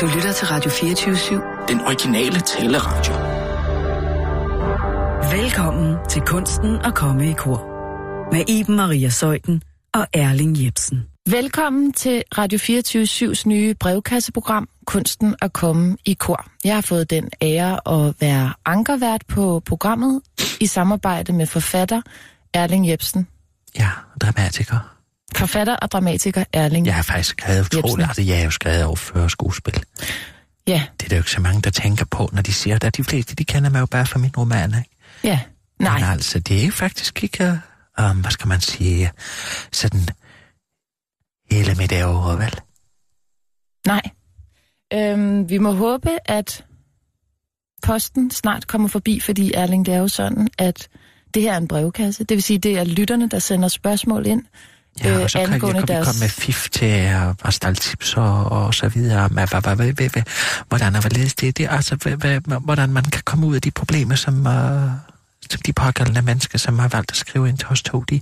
Du lytter til Radio 24-7. Den originale taleradio. Velkommen til Kunsten at komme i kor. Med Iben Maria Søjden og Erling Jebsen. Velkommen til Radio 24-7's nye brevkasseprogram, Kunsten at komme i kor. Jeg har fået den ære at være ankervært på programmet i samarbejde med forfatter Erling Jebsen. Ja, dramatiker. Forfatter og dramatiker Erling Jeg har faktisk skrevet utroligt. Altså, jeg er jo skrevet over før skuespil. Ja, Det er der jo ikke så mange, der tænker på, når de siger det. De fleste, de kender mig jo bare fra min roman, ikke? ja, nej, Men altså, det er jo faktisk ikke, um, hvad skal man sige, sådan hele mit over, vel? nej. Øhm, vi må håbe, at posten snart kommer forbi, fordi Erling, det er jo sådan, at det her er en brevkasse. Det vil sige, det er lytterne, der sender spørgsmål ind. Ja, øh, og så kan, jeg, angående kan vi deres- komme med fif til at og stille tips og, og så videre. Med, hvad, hvad, hvad, hvad, hvad, hvordan og hvorledes det, det altså, hvad, hvad, hvordan man kan komme ud af de problemer, som, uh, som de pågældende mennesker, som har valgt at skrive ind til os to, de,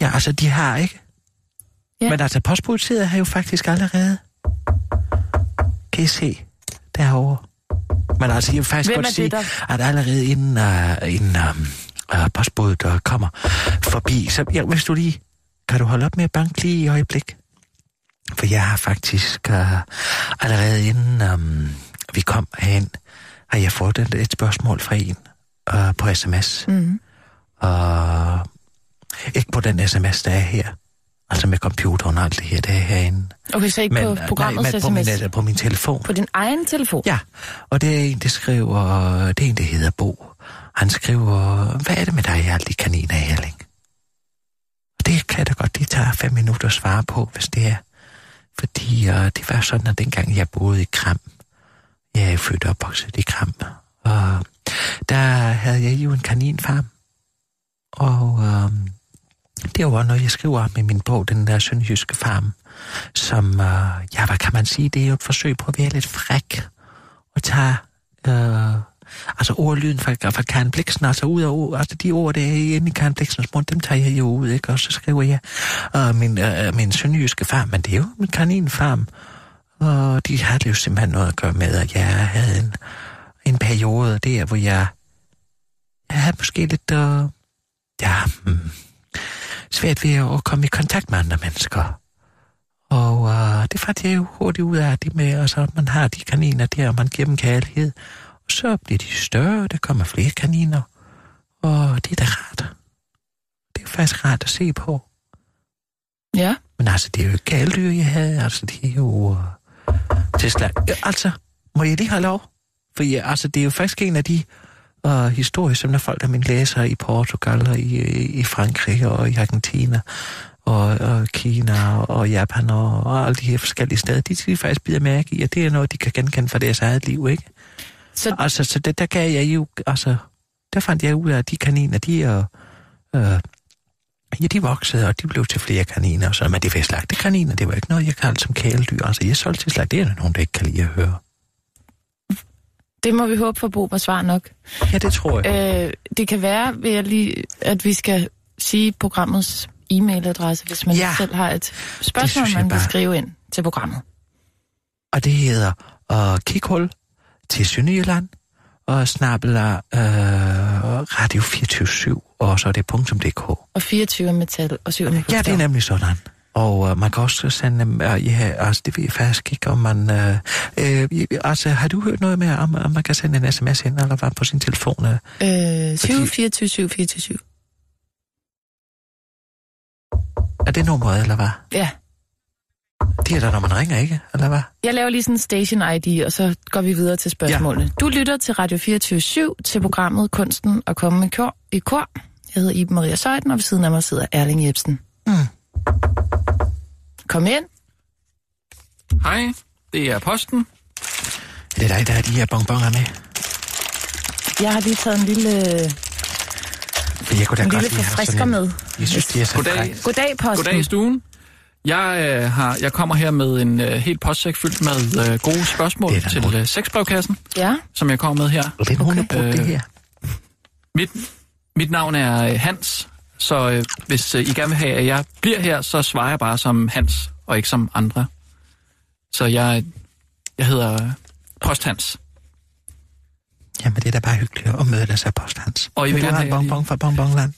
ja, altså, de har, ikke? Ja. Men altså, postpolitiet har jo faktisk allerede, kan I se, derovre. Men altså, jeg vil faktisk Hvem godt sige, det, der- at allerede inden, uh, inden um, uh, postbuddet uh, kommer forbi, så ja, hvis du lige kan du holde op med at banke lige i øjeblik? For jeg har faktisk uh, allerede inden um, vi kom herind, har jeg fået et, et spørgsmål fra en uh, på sms. Mm. Og ikke på den sms, der er her. Altså med computeren og alt det her, der er herinde. Okay, så ikke på uh, programmets nej, men sms. på min, på min telefon. På din egen telefon? Ja, og det er en, der skriver, det er en, der hedder Bo. Han skriver, hvad er det med dig, alle de kaniner, Erling? Det kan da godt, det tager fem minutter at svare på, hvis det er. Fordi øh, det var sådan, at dengang jeg boede i Kram, jeg er født og opvokset i Kram, og der havde jeg jo en kaninfarm. Og øh, det var noget, jeg skriver om i min bog, den der sønderjyske farm, som, øh, ja, hvad kan man sige, det er jo et forsøg på at være lidt fræk og tage øh, altså ordlyden fra, fra Karen Bliksen, altså ud af altså de ord, der er inde i Karen Bliksens mund, dem tager jeg jo ud, ikke? Og så skriver jeg øh, min, øh, min sønderjyske farm, men det er jo min kaninfarm. Og de har det jo simpelthen noget at gøre med, at jeg havde en, en periode der, hvor jeg, jeg havde måske lidt, øh, ja, hmm, svært ved at komme i kontakt med andre mennesker. Og øh, det fandt jeg jo hurtigt ud af det med, altså, at man har de kaniner der, og man giver dem kærlighed. Og så bliver de større, der kommer flere kaniner. Og det er da rart. Det er faktisk rart at se på. Ja. Men altså, det er jo ikke kæledyr, jeg havde. Altså, det er jo... Øh, til slag. Altså, må jeg lige have lov? For ja, altså, det er jo faktisk en af de øh, historier, som der er folk, der min læser i Portugal og i, i Frankrig og i Argentina og, og Kina og, og Japan og, og alle de her forskellige steder, de, de faktisk bider mærke i, at det er noget, de kan genkende fra deres eget liv, ikke? Så Altså, så det, der gav jeg jo, altså, der fandt jeg ud af, at de kaniner, de er, øh, ja, de voksede, og de blev til flere kaniner, og så, men det var slagte kaniner, det var ikke noget, jeg kaldte som kæledyr. Altså, jeg solgte til slagte, det er der nogen, der ikke kan lide at høre. det må vi håbe for Bo var svar nok. Ja, det tror jeg. Øh, det kan være, vil jeg lige, at vi skal sige programmets e-mailadresse, hvis man Ja. selv har et spørgsmål, man bare. skrive ind til programmet. Og Og det hedder øh, kikhul til Sønderjylland, og snabeler øh, Radio 24 og så er det .dk. Og 24 er metal og 7 er med Ja, det er nemlig sådan. Og øh, man kan også sende øh, ja, altså det ved jeg faktisk ikke, om man, øh, øh, altså har du hørt noget med, om, om man kan sende en sms ind, eller hvad på sin telefon? Øh? Øh, 7, Fordi- 24, 7, 24, Er det nummeret, eller hvad? Ja. Det er der, når man ringer, ikke? Eller hvad? Jeg laver lige sådan en station ID, og så går vi videre til spørgsmålene. Ja. Du lytter til Radio 24 til programmet Kunsten at komme i kor. I kor. Jeg hedder Iben Maria Søjden, og ved siden af mig sidder Erling Jebsen. Mm. Kom ind. Hej, det er posten. Er det dig, der er de her bonbonger med? Jeg har lige taget en lille, For jeg kunne da en godt lille forfrisker med. Jeg synes, de er så Goddag. Goddag, Posten. Goddag i stuen. Jeg, øh, har, jeg kommer her med en øh, helt postsæk fyldt med øh, gode spørgsmål Det til øh, sexbrevkassen, Ja, som jeg kommer med her. Lidt okay. det Øh, her. Mit, mit navn er øh, Hans, så øh, hvis øh, I gerne vil have, at jeg bliver her, så svarer jeg bare som Hans, og ikke som andre. Så jeg, jeg hedder Posthans. Jamen, det er da bare hyggeligt at møde dig, så posthands. Og I vil vil du gerne have en have- bonbon fra Bonbonland?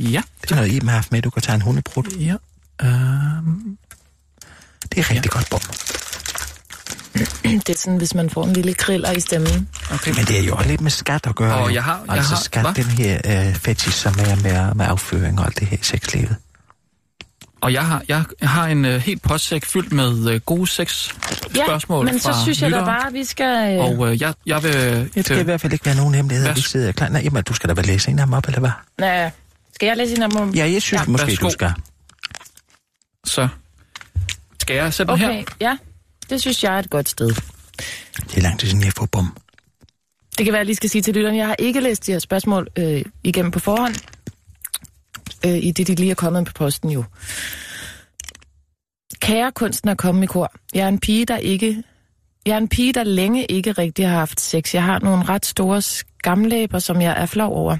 Ja, Det er noget, I har haft med, du kan tage en hundebrud. ja. Øhm, Det er rigtig ja. godt bom. Det er sådan, hvis man får en lille kriller i stemmen. okay. Men det er jo også lidt med skat at gøre. Og jeg har- jeg altså har- skat, hvad? den her øh, fetish, som er med, med afføring og alt det her i sexlivet. Og jeg har, jeg, har en øh, helt postsæk fyldt med øh, gode seks Ja, spørgsmål men så fra synes jeg da lyttere. bare, at vi skal... Øh, Og øh, jeg, jeg vil... Det skal i hvert fald ikke være nogen hemmeligheder, vi Værs- sidder klar. Nej, jamen, du skal da vel læse en af dem op, eller hvad? nej, skal jeg læse en af dem? Ja, jeg synes Ja. ja, måske, Værsgo. du skal. Så skal jeg sætte Okay, her? ja. Det synes jeg er et godt sted. Det er lang tid siden, jeg får bum. Det kan være, at jeg lige skal sige til lytterne, jeg har ikke læst de her spørgsmål øh, igennem på forhånd. Øh, I det, de lige er kommet på posten jo. Kære kunstner komme i kor. Jeg er en pige, der ikke... Jeg er en pige, der længe ikke rigtig har haft sex. Jeg har nogle ret store skamlæber, som jeg er flov over.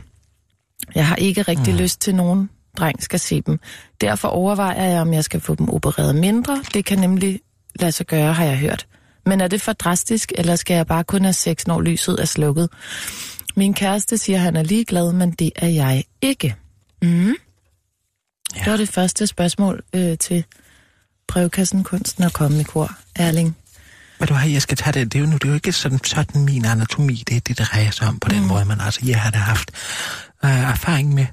Jeg har ikke rigtig mm. lyst til nogen dreng skal se dem. Derfor overvejer jeg, om jeg skal få dem opereret mindre. Det kan nemlig lade sig gøre, har jeg hørt. Men er det for drastisk, eller skal jeg bare kun have sex, når lyset er slukket? Min kæreste siger, at han er ligeglad, men det er jeg ikke. Mm. Ja. Det var det første spørgsmål øh, til brevkassen Kunsten at komme i kor. Erling. Hvad du har, jeg skal tage det. Det er jo, nu, det er jo ikke sådan, sådan min anatomi, det er det, der sig om på den mm. måde. Men altså, jeg har da haft øh, erfaring med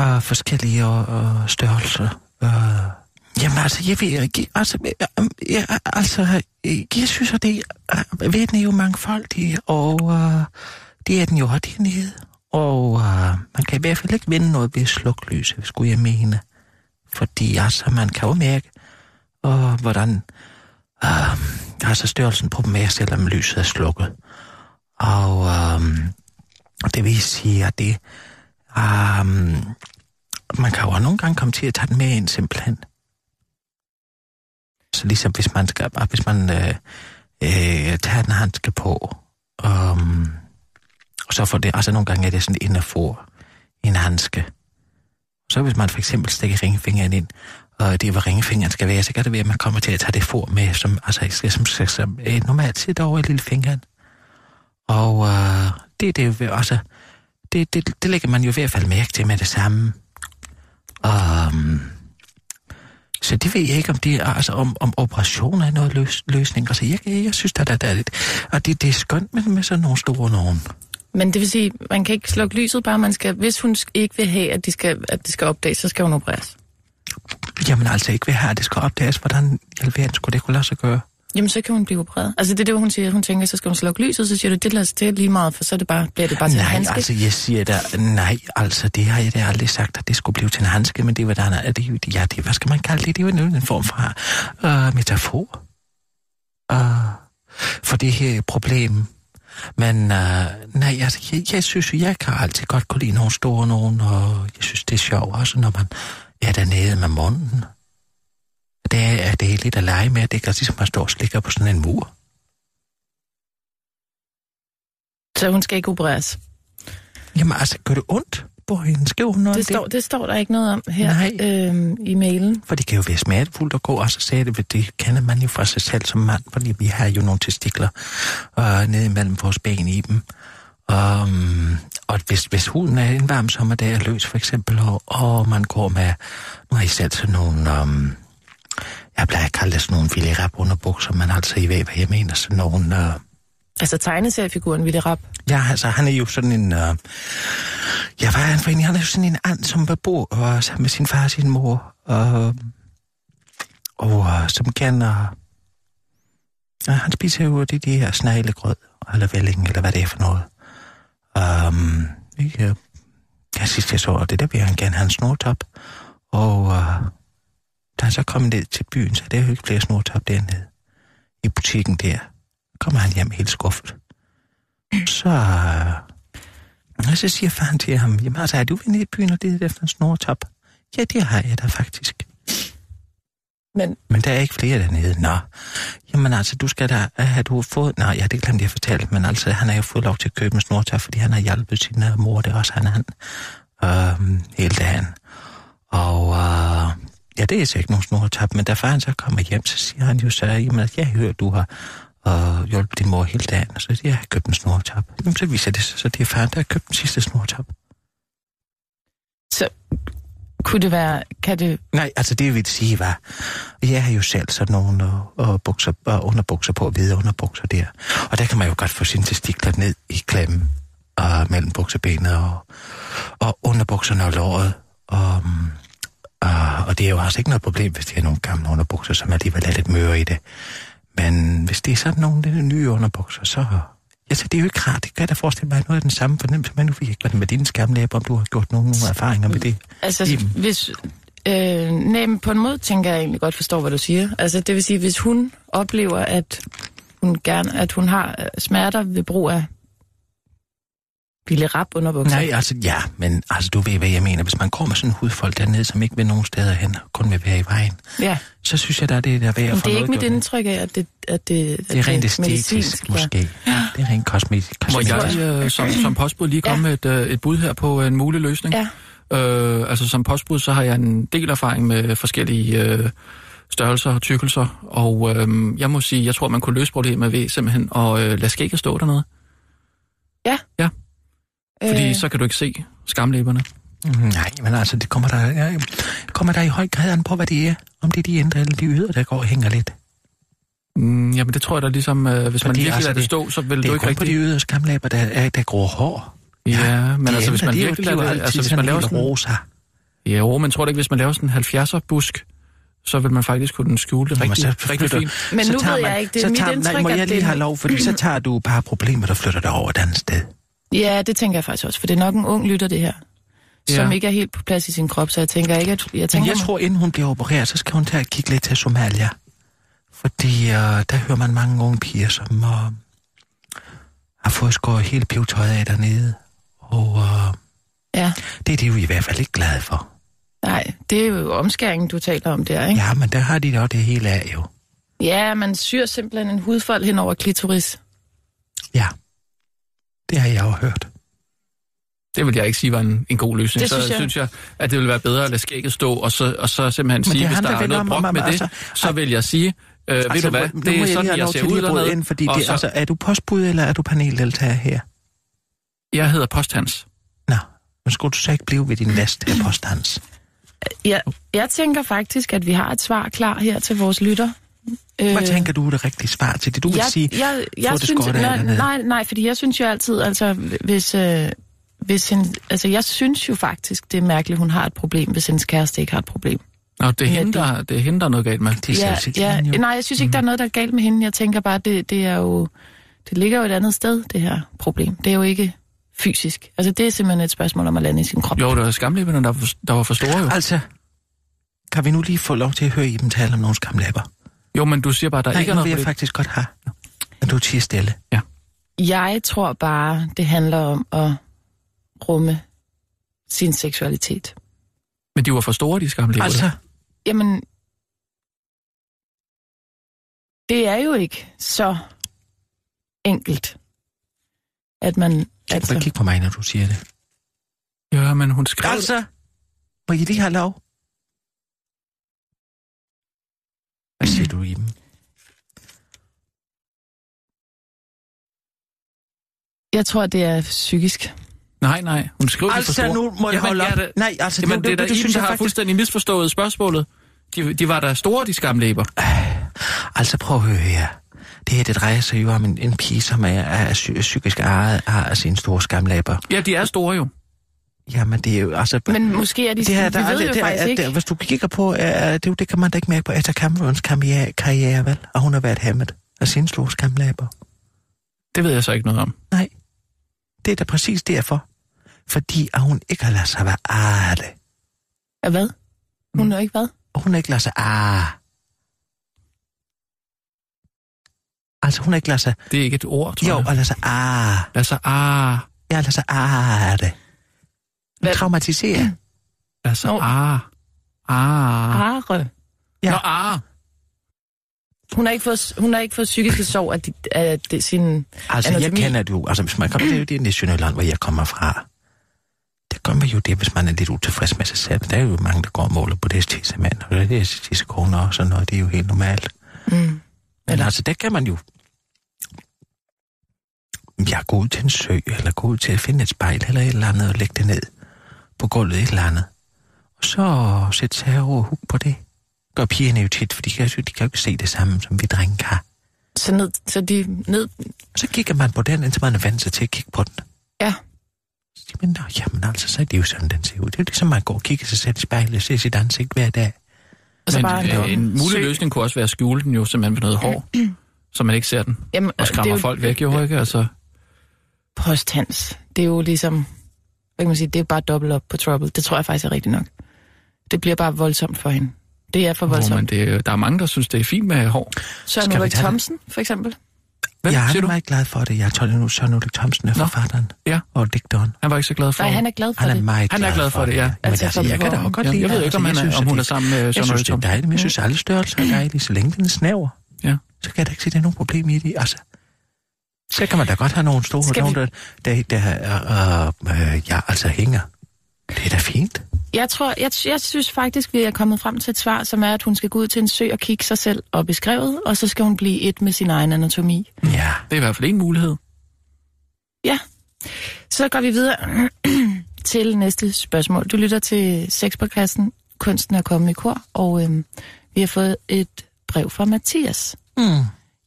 øh, forskellige øh, øh, størrelser. Øh, jamen altså, jeg ved ikke, altså, øh, øh, jeg, altså, øh, jeg synes, at det, øh, verden er jo mangfoldig, og øh, det er den jo også dernede. Og øh, man kan i hvert fald ikke vinde noget ved at slukke lyset, skulle jeg mene. Fordi altså, man kan jo mærke, øh, hvordan øh, altså størrelsen på dem er, selvom lyset er slukket. Og øh, det vil sige, at det, Um, man kan jo nogle gange komme til at tage den med ind simpelthen. Så ligesom hvis man skal, ah, hvis man øh, øh, tager den handske på, um, og så får det, altså nogle gange er det sådan ind og få en handske. Så hvis man for eksempel stikker ringfingeren ind, og det er, hvor ringefingeren skal være, så kan det være, at man kommer til at tage det for med, som, altså, som, som, som, som øh, normalt sidder over i lille fingeren. Og øh, det, det, er jo, altså, det, det, det lægger man jo i hvert fald mærke til med det samme. Um, så det ved jeg ikke, om det er, altså, om, om operationer er noget løs, løsning. Altså, jeg, jeg synes, at der er lidt... Og det, det er skønt med, med sådan nogle store nogen. Men det vil sige, man kan ikke slukke lyset bare, man skal, hvis hun ikke vil have, at de skal, at de skal opdages, så skal hun opereres. Jamen altså ikke ved her, at det skal opdages, hvordan i alverden skulle det kunne lade sig gøre. Jamen, så kan hun blive opereret. Altså, det er det, hun siger. Hun tænker, så skal hun slukke lyset, så siger du, det lader sig til lige meget, for så er det bare, bliver det bare til en nej, handske. altså jeg siger da, nej, altså det har jeg da aldrig sagt, at det skulle blive til en handske, men det var der, er det, ja, det, hvad skal man kalde det, det er jo en, en form for uh, metafor uh, for det her problem. Men uh, nej, altså, jeg, jeg synes jeg kan altid godt kunne lide nogle store nogen, og jeg synes, det er sjovt også, når man er dernede med munden. Det er, det lidt at lege med, det er ligesom at stå og slikker på sådan en mur. Så hun skal ikke opereres. Jamen altså, gør det ondt på hende? Skriver hun noget Det står, det står der ikke noget om her øhm, i mailen. For det kan jo være smertefuldt at gå, og så sagde det, det kender man jo fra sig selv som mand, fordi vi har jo nogle testikler øh, nede imellem vores ben i dem. Um, og hvis, hvis huden er en varm sommerdag er løs for eksempel, og, og man går med, nu har I selv sådan nogle, um, jeg plejer at kalde det sådan nogle vilde rap underbukser, men altså I ved, hvad jeg mener, sådan nogle, uh, Altså tegneseriefiguren Ville Rap. Ja, altså, han er jo sådan en... Øh, ja, hvad er han for en? Han er jo sådan en and, som bor øh, sammen med sin far og sin mor. Øh, og øh, som kender... Ja, han spiser jo de, de her sneglegrød, eller vælling, eller hvad det er for noget. Um, ikke, ja, sidst jeg så det, der vil han gerne have en snortop. Og øh, da han så kom ned til byen, så er der jo ikke flere snortop dernede. I butikken der. Kommer han hjem helt skuffet. Så, øh, og så siger faren til ham, jamen altså, er du ved nede i byen, og det er efter en snortop? Ja, det har jeg da faktisk. Men Men der er ikke flere dernede. Nå, jamen altså, du skal da have du fået... Nej, ja, det glemte jeg at fortælle, men altså, han har jo fået lov til at købe en snortop, fordi han har hjulpet sin uh, mor, det er også han, han, øh, hele dagen. Og øh, Ja, det er så ikke nogen snortap, men da faren så kommer hjem, så siger han jo så, at jeg hører, du har og hjulpet din mor hele dagen, og så siger jeg, jeg har købt en snortap. Jamen, så viser det sig, så det er faren, der har købt den sidste snortap. Så kunne det være, kan det... Nej, altså det vil sige var, jeg har jo selv sådan nogle og, og, bukser, og underbukser på, hvide underbukser der. Og der kan man jo godt få sine testikler ned i klemmen og mellem buksebenet og, og underbukserne og låret. Og, og, og det er jo altså ikke noget problem, hvis de har nogle gamle underbukser, som alligevel er lidt møre i det. Men hvis det er sådan nogle lidt nye underbukser, så... Altså, det er jo ikke rart. Det kan jeg da forestille mig noget af den samme fornemmelse, men nu fik jeg ikke med dine skamlæber, om du har gjort nogle erfaringer med det. Altså, Iben. hvis... Øh, nej, men på en måde tænker jeg egentlig godt forstå, hvad du siger. Altså, det vil sige, hvis hun oplever, at hun gerne, at hun har øh, smerter ved brug af Ville rap underbukser. Nej, altså ja, men altså du ved, hvad jeg mener. Hvis man går med sådan en hudfold dernede, som ikke vil nogen steder hen, kun vil være i vejen, Ja, så synes jeg, der er det der ved at men få det er ikke mit gjort. indtryk af, at det, at det, at Det er rent æstetisk, medicinsk, måske. Ja. Det er rent kosmetisk. Må jeg øh, som, som postbud lige komme Ja. med et, øh, et bud her på en mulig løsning? Ja. Øh, altså som postbud, så har jeg en del erfaring med forskellige øh, størrelser og tykkelser, og øh, jeg må sige, jeg tror, man kunne løse problemet ved simpelthen at øh, lade skægget stå dernede. Fordi øh. så kan du ikke se skamlæberne. Mm, Nej, men altså, det kommer der, ja, kommer der i høj grad an på, hvad det er. Om det er de indre eller de ydre, der går og hænger lidt. Mm, jamen det tror jeg da ligesom, øh, hvis man Fordi, virkelig altså, lader det det- stå, så vil Det du er ikke kun på de rigtig... ydre skamlæber, der, er, der gror hår. Ja, men de altså hvis man er virkelig er lader det... Altså hvis sådan man laver sådan... rosa. Ja, jo, men tror du ikke, hvis man laver sådan en 70'er busk, så vil man faktisk kunne skjule det men rigtig, så rigtig fint. Men nu tager ved man- jeg ikke, det er så mit tager, indtryk, må jeg lige det- have lov, fordi så tager du bare problemer, der flytter dig over et andet sted. Ja, det tænker jeg faktisk også, for det er nok en ung lytter, det her, som Ja. ikke er helt på plads i sin krop, så jeg tænker ikke, at jeg Men tænker, jeg tror, inden hun bliver opereret, så skal hun tage og kigge lidt til Somalia. Fordi uh, der hører man mange unge piger, som uh, har fået skåret hele pivetøjet af dernede. Og uh, ja, det er de jo i hvert fald ikke glade for. nej, det er jo omskæringen, du taler om der, ikke? Ja, men der har de da det hele af jo. Ja, man syr simpelthen en hudfold hen over klitoris. Ja, det har jeg jo hørt. Det vil jeg ikke sige var en, en god løsning. Det så synes jeg. synes jeg, at det vil være bedre at lade skægget stå, og så, og så simpelthen Men sige, hvis ham, der der er noget brok med altså, det, så vil jeg sige, øh, ved du hvad, det er jeg sådan, jeg lov ser ud dernede. ind, fordi og det, så- altså, er du postbud, eller er du paneldeltager her? Jeg hedder Posthans. Nå, men skulle du så ikke blive ved din last her postans? Jeg, jeg tænker faktisk, at vi har et svar klar her til vores lytter. Hvad tænker du er det rigtige svar til det? Du vil jeg, sige, jeg, jeg få det synes, nej, dernede. nej, nej, fordi jeg synes jo altid, altså, hvis, øh, hvis en, altså, jeg synes jo faktisk, det er mærkeligt, hun har et problem, hvis hendes kæreste ikke har et problem. Nå, det er, hende, det- der, det er hende, der er noget galt med. det er ja, ja, nej, jeg synes ikke, der er noget, der er galt med hende. Jeg tænker bare, det, det er jo, det ligger jo et andet sted, det her problem. Det er jo ikke fysisk. Altså, det er simpelthen et spørgsmål om at lande i sin krop. Jo, det var skamlæberne, der, var- der var for store jo. Altså, kan vi nu lige få lov til at høre i dem tale om nogle skamlæber? Jo, men du siger bare, der Nej, ikke er noget vil jeg problem. faktisk godt have, at du tiger stille. Jeg tror bare, det handler om at rumme sin seksualitet. Men de var for store, de skamlæber. Altså, Jamen, det er jo ikke så enkelt, at man... altså. Altså, kig på mig, når du siger det. Ja, men hun skrev... Altså, må I lige have lov? Hvad siger du, Iben? jeg tror, det er psykisk. Nej, nej, hun skrev de for Altså, nu må jeg holde op. Nej, altså, Jamen, det, det, det, det, synes det jeg har faktisk... fuldstændig misforstået spørgsmålet. De, de var der store, de skamlæber. Altså, prøv at høre her. Det her, det drejer sig jo om en, en pige, som er, er psy- psykisk ejet af sine store skamlæber. Ja, de er store jo. Jamen, det er jo, altså... Men måske er de... det her, vi der, ved det, jo det, faktisk er, ikke. det, hvis du kigger på, det, er jo- det kan man da ikke mærke på Etta Camerons karriere, karriere, vel? Og hun har været hæmmet af sine store skamlæber. Det ved jeg så ikke noget om. Nej, det er da præcis derfor. Fordi at hun ikke har ladet sig være det. Ja, hvad? Hun har ikke hvad? Og hun har ikke ladet sig ah. Altså, hun har ikke ladet sig... Det er ikke et ord, tror Jo, jeg. og ladet sig ah. Lad sig ah, Jeg har ladet sig ah det. Hvad? traumatiserer. lad sig Nå. ah. Ah. Are. Ja. Nå, ah. Hun har ikke fået, hun har ikke fået psykiske sår af, de, af de, sin... Altså, jeg Anatomi. kender det jo, altså hvis man kommer, det er jo det er Sønderjylland, hvor jeg kommer fra. Det gør man jo det, hvis man er lidt utilfreds med sig selv. Der er jo mange, der går og måler på det tissemand, og det er tissekoner og sådan noget. Det er jo helt normalt. Mm. Men Eller- altså, der kan man jo... Ja, gå ud til en sø, eller gå ud til at finde et spejl, eller et eller andet, og lægge det ned på gulvet et eller andet. Og så sætte over og hug på det. Gør pigerne jo tit, for de kan, de kan jo ikke se det samme, som vi drenge kan. Så, ned, så de ned... Så kigger man på den, indtil man er vant sig til at kigge på den. Ja. Så siger man, "Nå, jamen altså, så er det jo sådan, den ser ud. Det er jo ligesom, man går og kigger sig selv i spejlet og ser sit ansigt hver dag. Og så Men bare øh, en mulig søg. løsning kunne også være at skjule den jo simpelthen med noget hår, så man ikke ser den. Jamen, Og det er skræmmer jo- folk væk, jo ikke? Altså, Posthans. Det er jo ligesom... Hvad kan man sige? Det er bare dobbelt op på trouble. Det tror jeg faktisk er rigtigt nok. Det bliver bare voldsomt for hende. Det er for hvor man, voldsomt. det, er- der er mange, der synes, det er fint med hår. Søren Ulrik det? Thomsen, for eksempel. Hvem jeg er meget glad for det. Jeg tror, det nu Søren Ulrik Thomsen er Nå. forfatteren. Ja. Og digteren. Han var ikke så glad for Nej, han er glad for Han er det. meget Han er glad for det, ja. Men Altså, altså, jeg kan da godt Ja, lide jeg ved det. ikke, om, han er, synes, om hun er det- sammen med Jeg Søren synes, Ulrik det er Thomsen. dejligt, men jeg synes, alle størrelser er dejlige, så længe den er snæver. Ja. Så kan jeg da ikke se, at der er nogen problem i det. Altså, så kan man da godt have nogle store, Skal nogen, der, der, der øh, øh, ja, altså hænger. Det er da fint. Jeg tror, jeg, jeg synes faktisk, vi er kommet frem til et svar, som er, at hun skal gå ud til en sø og kigge sig selv op i skrevet, og så skal hun blive et med sin egen anatomi. Ja. Det er i hvert fald en mulighed. Ja. Så går vi videre til næste spørgsmål. Du lytter til Sexpodcasten, Kunsten er kommet i kor, og øhm, vi har fået et brev fra Mathias. Mm.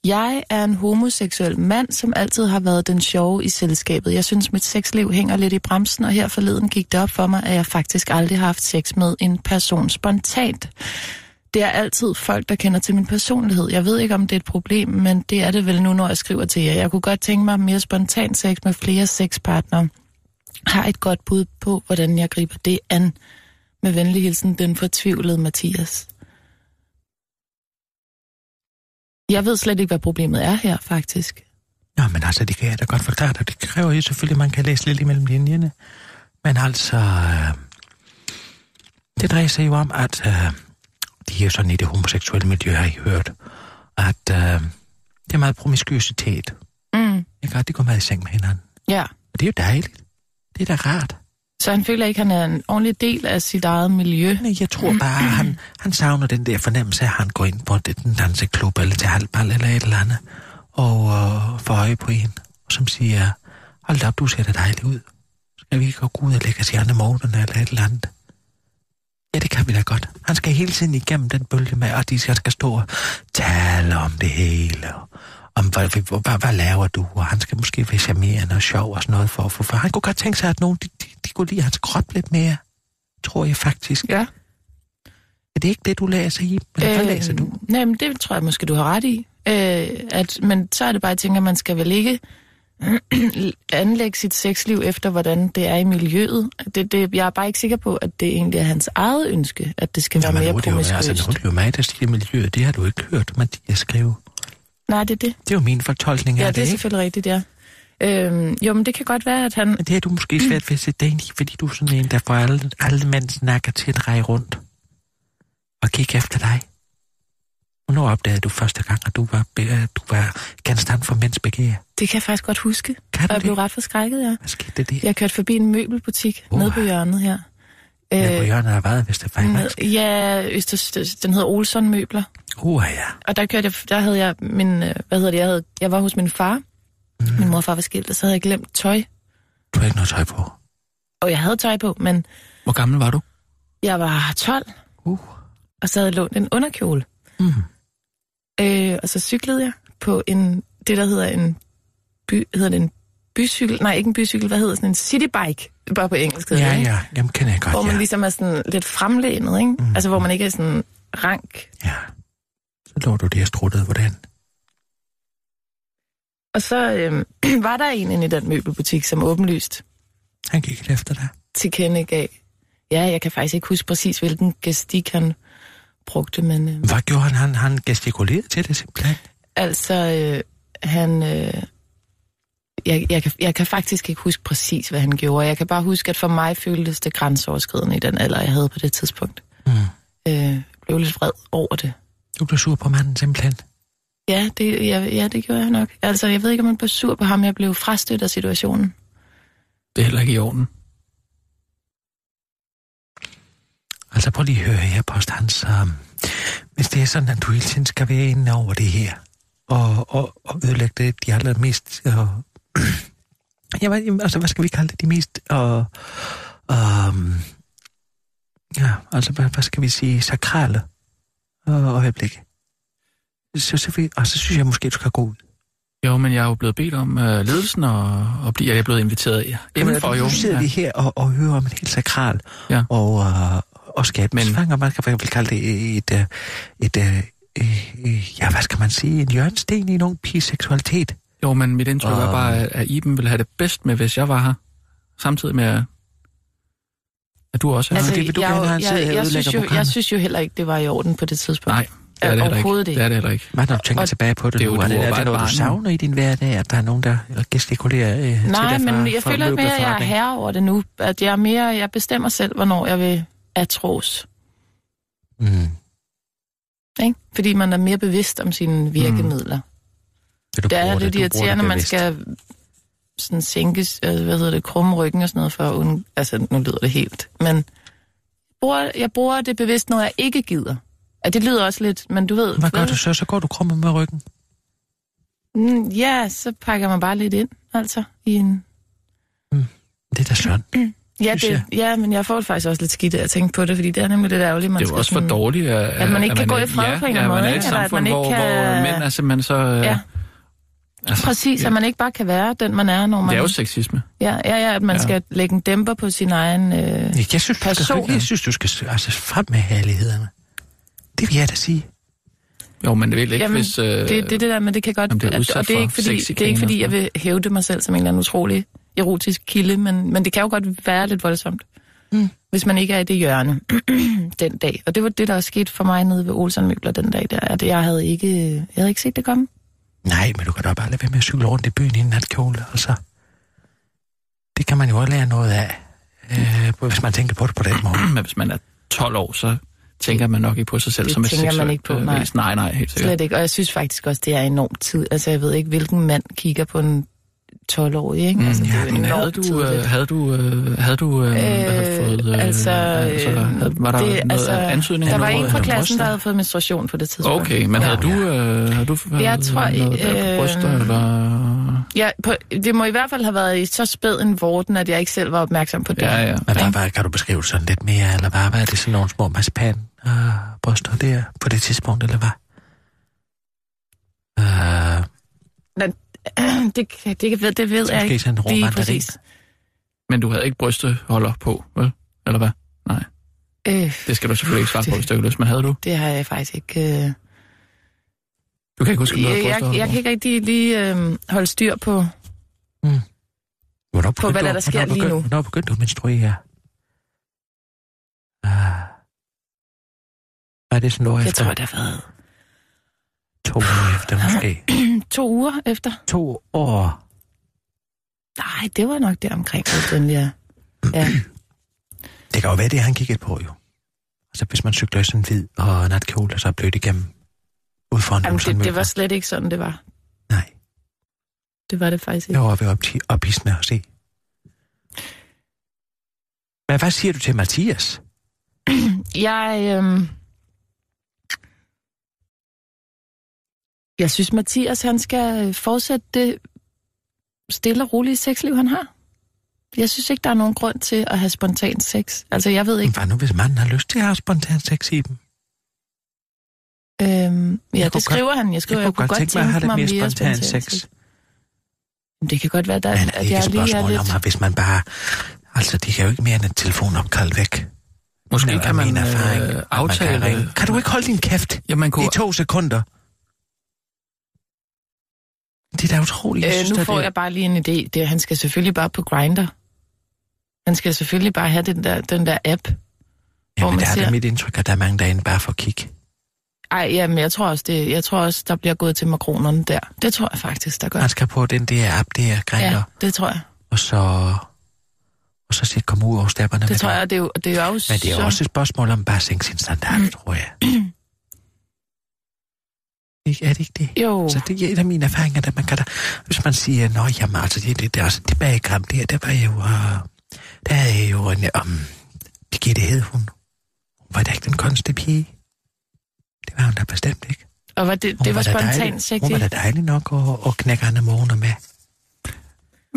Jeg er en homoseksuel mand, som altid har været den sjove i selskabet. Jeg synes, mit sexliv hænger lidt i bremsen, og her forleden gik det op for mig, at jeg faktisk aldrig har haft sex med en person spontant. Det er altid folk, der kender til min personlighed. Jeg ved ikke, om det er et problem, men det er det vel nu, når jeg skriver til jer. Jeg kunne godt tænke mig mere spontan sex med flere sexpartnere. Har et godt bud på, hvordan jeg griber det an. Med venlig hilsen, den fortvivlede Mathias. Jeg ved slet ikke, hvad problemet er her, faktisk. Nå, men altså, det kan jeg da godt forklare dig. Det kræver jo selvfølgelig, at man kan læse lidt imellem linjerne. Men altså, øh, det drejer sig jo om, at øh, de er sådan i det homoseksuelle miljø, har I hørt, at øh, det er meget promiskuitet. Mm. Jeg kan de går meget i seng med hinanden. Ja, Og det er jo dejligt. Det er da rart. Så han føler ikke, at han er en ordentlig del af sit eget miljø. Nej, jeg tror bare, at han, han savner den der fornemmelse, at han går ind på den danseklub eller til halvbal eller et eller andet, og øh, får øje på en, og som siger, hold op, du ser da dejlig ud. Skal vi ikke gå ud og lægge os i andre måneder eller et eller andet? Ja, det kan vi da godt. Han skal hele tiden igennem den bølge med, at de skal skal stå og tale om det hele, om hvad, hvad, hvad, laver du, og han skal måske være charmerende og sjov og sådan noget for, for, for han kunne godt tænke sig, at nogen de, de, de kunne lide hans krop lidt mere, tror jeg faktisk. Ja. Er det ikke det, du læser i? Eller hvad læser du? Nej, men det tror jeg måske, du har ret i. Øh, at, men så er det bare, at jeg tænker, at man skal vel ikke anlægge sit sexliv efter, hvordan det er i miljøet. Det, det, jeg er bare ikke sikker på, at det egentlig er hans eget ønske, at det skal være Jamen, mere er altså, promiskuøst. er der siger miljøet. Det har du ikke hørt, Mathias skrive. Nej, det er det. Det er jo min fortolkning Ja, af det er det, ikke? selvfølgelig rigtigt, ja. Øhm, jo, men det kan godt være, at han... Men det har du måske svært ved at sætte dig ind i, fordi du er sådan en, der får alle, alle mænd snakker til at dreje rundt og kigge efter dig. Hvornår opdagede du første gang, at du var, du var genstand for mænds begær? Det kan jeg faktisk godt huske. Kan Og jeg blev det? ret forskrækket, ja. Hvad skete der det? Jeg kørte forbi en møbelbutik Uha. nede på hjørnet her. Ja, på hjørnet af hvad, hvis det var hed, ja, Østers, den hedder Olson Møbler. Uh, ja. Og der kørte jeg, der havde jeg min, øh, hvad hedder det, jeg, havde, jeg var hos min far. Mm. Min mor og far var skilt, og så havde jeg glemt tøj. Du har ikke noget tøj på. Og jeg havde tøj på, men Hvor gammel var du? jeg var 12, Uh. og så havde jeg lånt en underkjole. Mm. Øh, og så cyklede jeg på en, det der hedder en by, hedder det en bycykel, nej ikke en bycykel, hvad hedder sådan en citybike, bare på engelsk hedder Ja, det, ja. Jamen, kender jeg godt, Hvor man ja. ligesom er sådan lidt fremlænet, ikke? Mm. Altså hvor man ikke er sådan rank. Ja. Så lå du det og struttede, hvordan? Og så øh, var der en inde i den møbelbutik, som åbenlyst Han gik efter dig. tilkendegav. Ja, jeg kan faktisk ikke huske præcis, hvilken gestik han brugte, men øh, Hvad gjorde han? Han, han gestikulerede til det simpelthen. altså, øh, han... Øh, jeg, jeg, kan, jeg kan faktisk ikke huske præcis, hvad han gjorde. Jeg kan bare huske, at for mig føltes det grænseoverskridende i den alder, jeg havde på det tidspunkt. Mm. Øh, blev lidt vred over det. Du blev sur på manden simpelthen. Ja det, ja, ja, det gjorde jeg nok. Altså, jeg ved ikke, om man blev sur på ham. Jeg blev frastødt af situationen. Det er heller ikke i orden. Altså prøv lige at høre her, Postans. Um, hvis det er sådan, at du hele tiden skal være inde over det her, og, og, og ødelægge det de allermest... Uh, jamen, altså, hvad skal vi kalde det? De mest... Uh, um, ja, altså, hvad, hvad skal vi sige? Sakrale uh, øjeblikke. Så, så, vi, og så synes jeg måske, du skal gå ud. Jo, men jeg er jo blevet bedt om uh, ledelsen, og, og bliver, jeg er blevet inviteret indenfor, jo. Nu sidder ja. vi her og, og hører om en helt sakral Ja. og, uh, og og man kan vel kalde det et, øh, et, et, et, ja, hvad skal man sige, en hjørnsten i en ung piges seksualitet. Jo, men mit indtryk er Og- bare, at, at Iben ville have det bedst med, hvis jeg var her. Samtidig med, at- at du også er Altså, det vil du jeg, gerne have, han jeg, jeg, jeg, synes jo, jeg synes jo heller ikke, det var i orden på det tidspunkt. Nej, det er det heller ikke. Det er det heller ikke. Hvad når du tænker Og- tilbage på det, Det er nu? Er du det, er det et noget, du savner i din hverdag, at der er nogen, der gestikulerer øh, til Nej, dig fra, men jeg fra føler mere, at jeg er herre over det nu. At jeg er mere, jeg bestemmer selv, hvornår jeg vil atros. Mm. Ikke? Fordi man er mere bevidst om sine virkemidler. Så du Det er lidt irriterende, man skal sådan sænkes, øh, hvad hedder det, krumme ryggen og sådan noget, for at undgå, altså nu lyder det helt, men bruger, jeg bruger det bevidst, når jeg ikke gider. Ja, det lyder også lidt, men du ved... Hvad gør du så? Så går du krummet med ryggen. Mm, Ja, så pakker man bare lidt ind, altså, i en... Det er da sådan. Ja, Synes det, ja, men jeg får det faktisk også lidt skidt af at tænke på det, fordi det er nemlig lidt ærgerligt, man Det er jo skal også for sådan- dårligt, at, At man ikke kan gå i fred ja, på en ja, anden man er måde, i et? Eller at samfund, man ikke hvor, kan- hvor mænd er simpelthen så... øh, Ja, altså, præcis, at man ikke bare kan være den, man er, når man... Det er jo sexisme. Ja, ja, ja, at man Ja. ja. skal lægge en dæmper på sin egen... Øh... Jeg synes, du skal, Person. jeg synes, du skal altså, frem med herlighederne. Det vil jeg da sige. Jo, men det vil ikke, Jamen, hvis... Øh, Det, det er det der, men det kan godt... Det er og det er, ikke fordi, det er ikke fordi, jeg vil hævde mig selv som en eller anden utrolig erotisk kilde, men, men det kan jo godt være lidt voldsomt, Mm. hvis man ikke er i det hjørne den dag. Og det var det, der skete for mig nede ved Olsen Møbler den dag der, at jeg havde ikke, jeg havde ikke set det komme. Nej, men du kan da bare lade være med at cykle rundt i byen i en natkjole, altså. Det kan man jo også lære noget af, øh, hvis man tænker på det på den måde. Men hvis man er 12 år, så tænker man nok ikke på sig selv Det som et tænker man ikke på, øh, nej. Nej, nej, helt sikkert. Slet ikke. Og jeg synes faktisk også, det er enormt tid. Altså, jeg ved ikke, hvilken mand kigger på en 12-årig, ikke? Mm, altså, det er ja, men havde du, tidligt. øh, havde du, øh, havde du øh, havde Øh, fået, øh, altså, altså, øh, var der det, noget altså, ansøgning? Der var en fra klassen, bryster? der havde fået menstruation på det tidspunkt. Okay, men havde Ja. du, øh, havde du Jeg været tror, noget der på øh, bryster, eller... Ja, på, det må i hvert fald have været i så spæd en vorten, at jeg ikke selv var opmærksom på det. Ja, ja. Men hvad, hvad, kan du beskrive sådan lidt mere, eller hvad, hvad er det sådan nogle små marcipan øh, bryster der på det tidspunkt, eller hvad? Øh, det, kan- det, kan- det ved jeg måske ikke sådan en lige præcis. Men du havde ikke brysteholder på, vel? Eller hvad? Øh, Det skal du selvfølgelig ikke svare på, Det- hvis du ikke lyst, men havde du? det har jeg faktisk ikke... Øh, Du kan ikke huske, om du havde jeg, jeg, jeg på? kan ikke rigtig lige øh, holde styr på... Hvornår På, hvad der, der sker lige nu. Hvornår begyndte du at menstruere? Uh, hvad er det sådan år Jeg efter? tror, det har været To år efter måske. to uger efter. to år. Nej, det var nok der omkring, den ja. ja. Det kan jo være det, han kiggede på jo. Altså hvis man cykler i sådan en hvid og natkjole, og så er blødt igennem ud foran Jamen, det, det var slet ikke sådan, det var. Nej, Det var det faktisk jeg ikke. var ved op, ophidsende at se. Men hvad siger du til Mathias? Jeg, øhm... jeg synes, Mathias han skal øh, fortsætte det stille og rolige sexliv, han har. Jeg synes ikke, der er nogen grund til at have spontan sex. Altså, jeg ved ikke... Hvad nu, hvis manden har lyst til at have spontan sex i dem? Øhm, ja, kunne det godt- skriver han. Jeg skriver, Jeg kunne godt tænke mig at have lidt mere spontan sex. Men Det kan godt være, der, Men er at det ikke jeg et lige er spørgsmål lidt... om, at hvis man bare... Altså, de kan jo ikke mere end et telefonopkald væk. Måske kan man min erfaring, øh, at man aftale... Kan, ringe. kan du ikke holde din kæft Ja, man kunne, i to sekunder? Det er da utroligt. Jeg Øh, synes, nu at får det... jeg bare lige en idé. Det, han skal selvfølgelig bare på Grinder. Han skal selvfølgelig bare have den der, den der app. hvor Jamen, man der er ser- det mit indtryk, at der er mange derinde bare for kig. Ej, jamen, jeg tror også, det, jeg tror også, der bliver gået til makronerne der. Det tror jeg faktisk, der gør. Man skal på den der app, der Grindr, Ja, det tror jeg. og så... Og så sige, komme ud over stepperne Det tror dig. jeg, det er jo, det er jo også... Men det er også et spørgsmål om bare at sænke sin standard, Mm. tror jeg. Ikke, er det ikke det? Jo, Så det er et af mine erfaringer, at man kan da, hvis man siger, nå jamen altså, det, det, det er også tilbage i der, der var jo, uh, der er jo en, um, Birgitte hed hun. var da ikke den kunstige pige. Det var hun da bestemt ikke. Og var det, Hun det var da spontant dejlig- Hun var da dejlig nok at, at knække andre måneder med.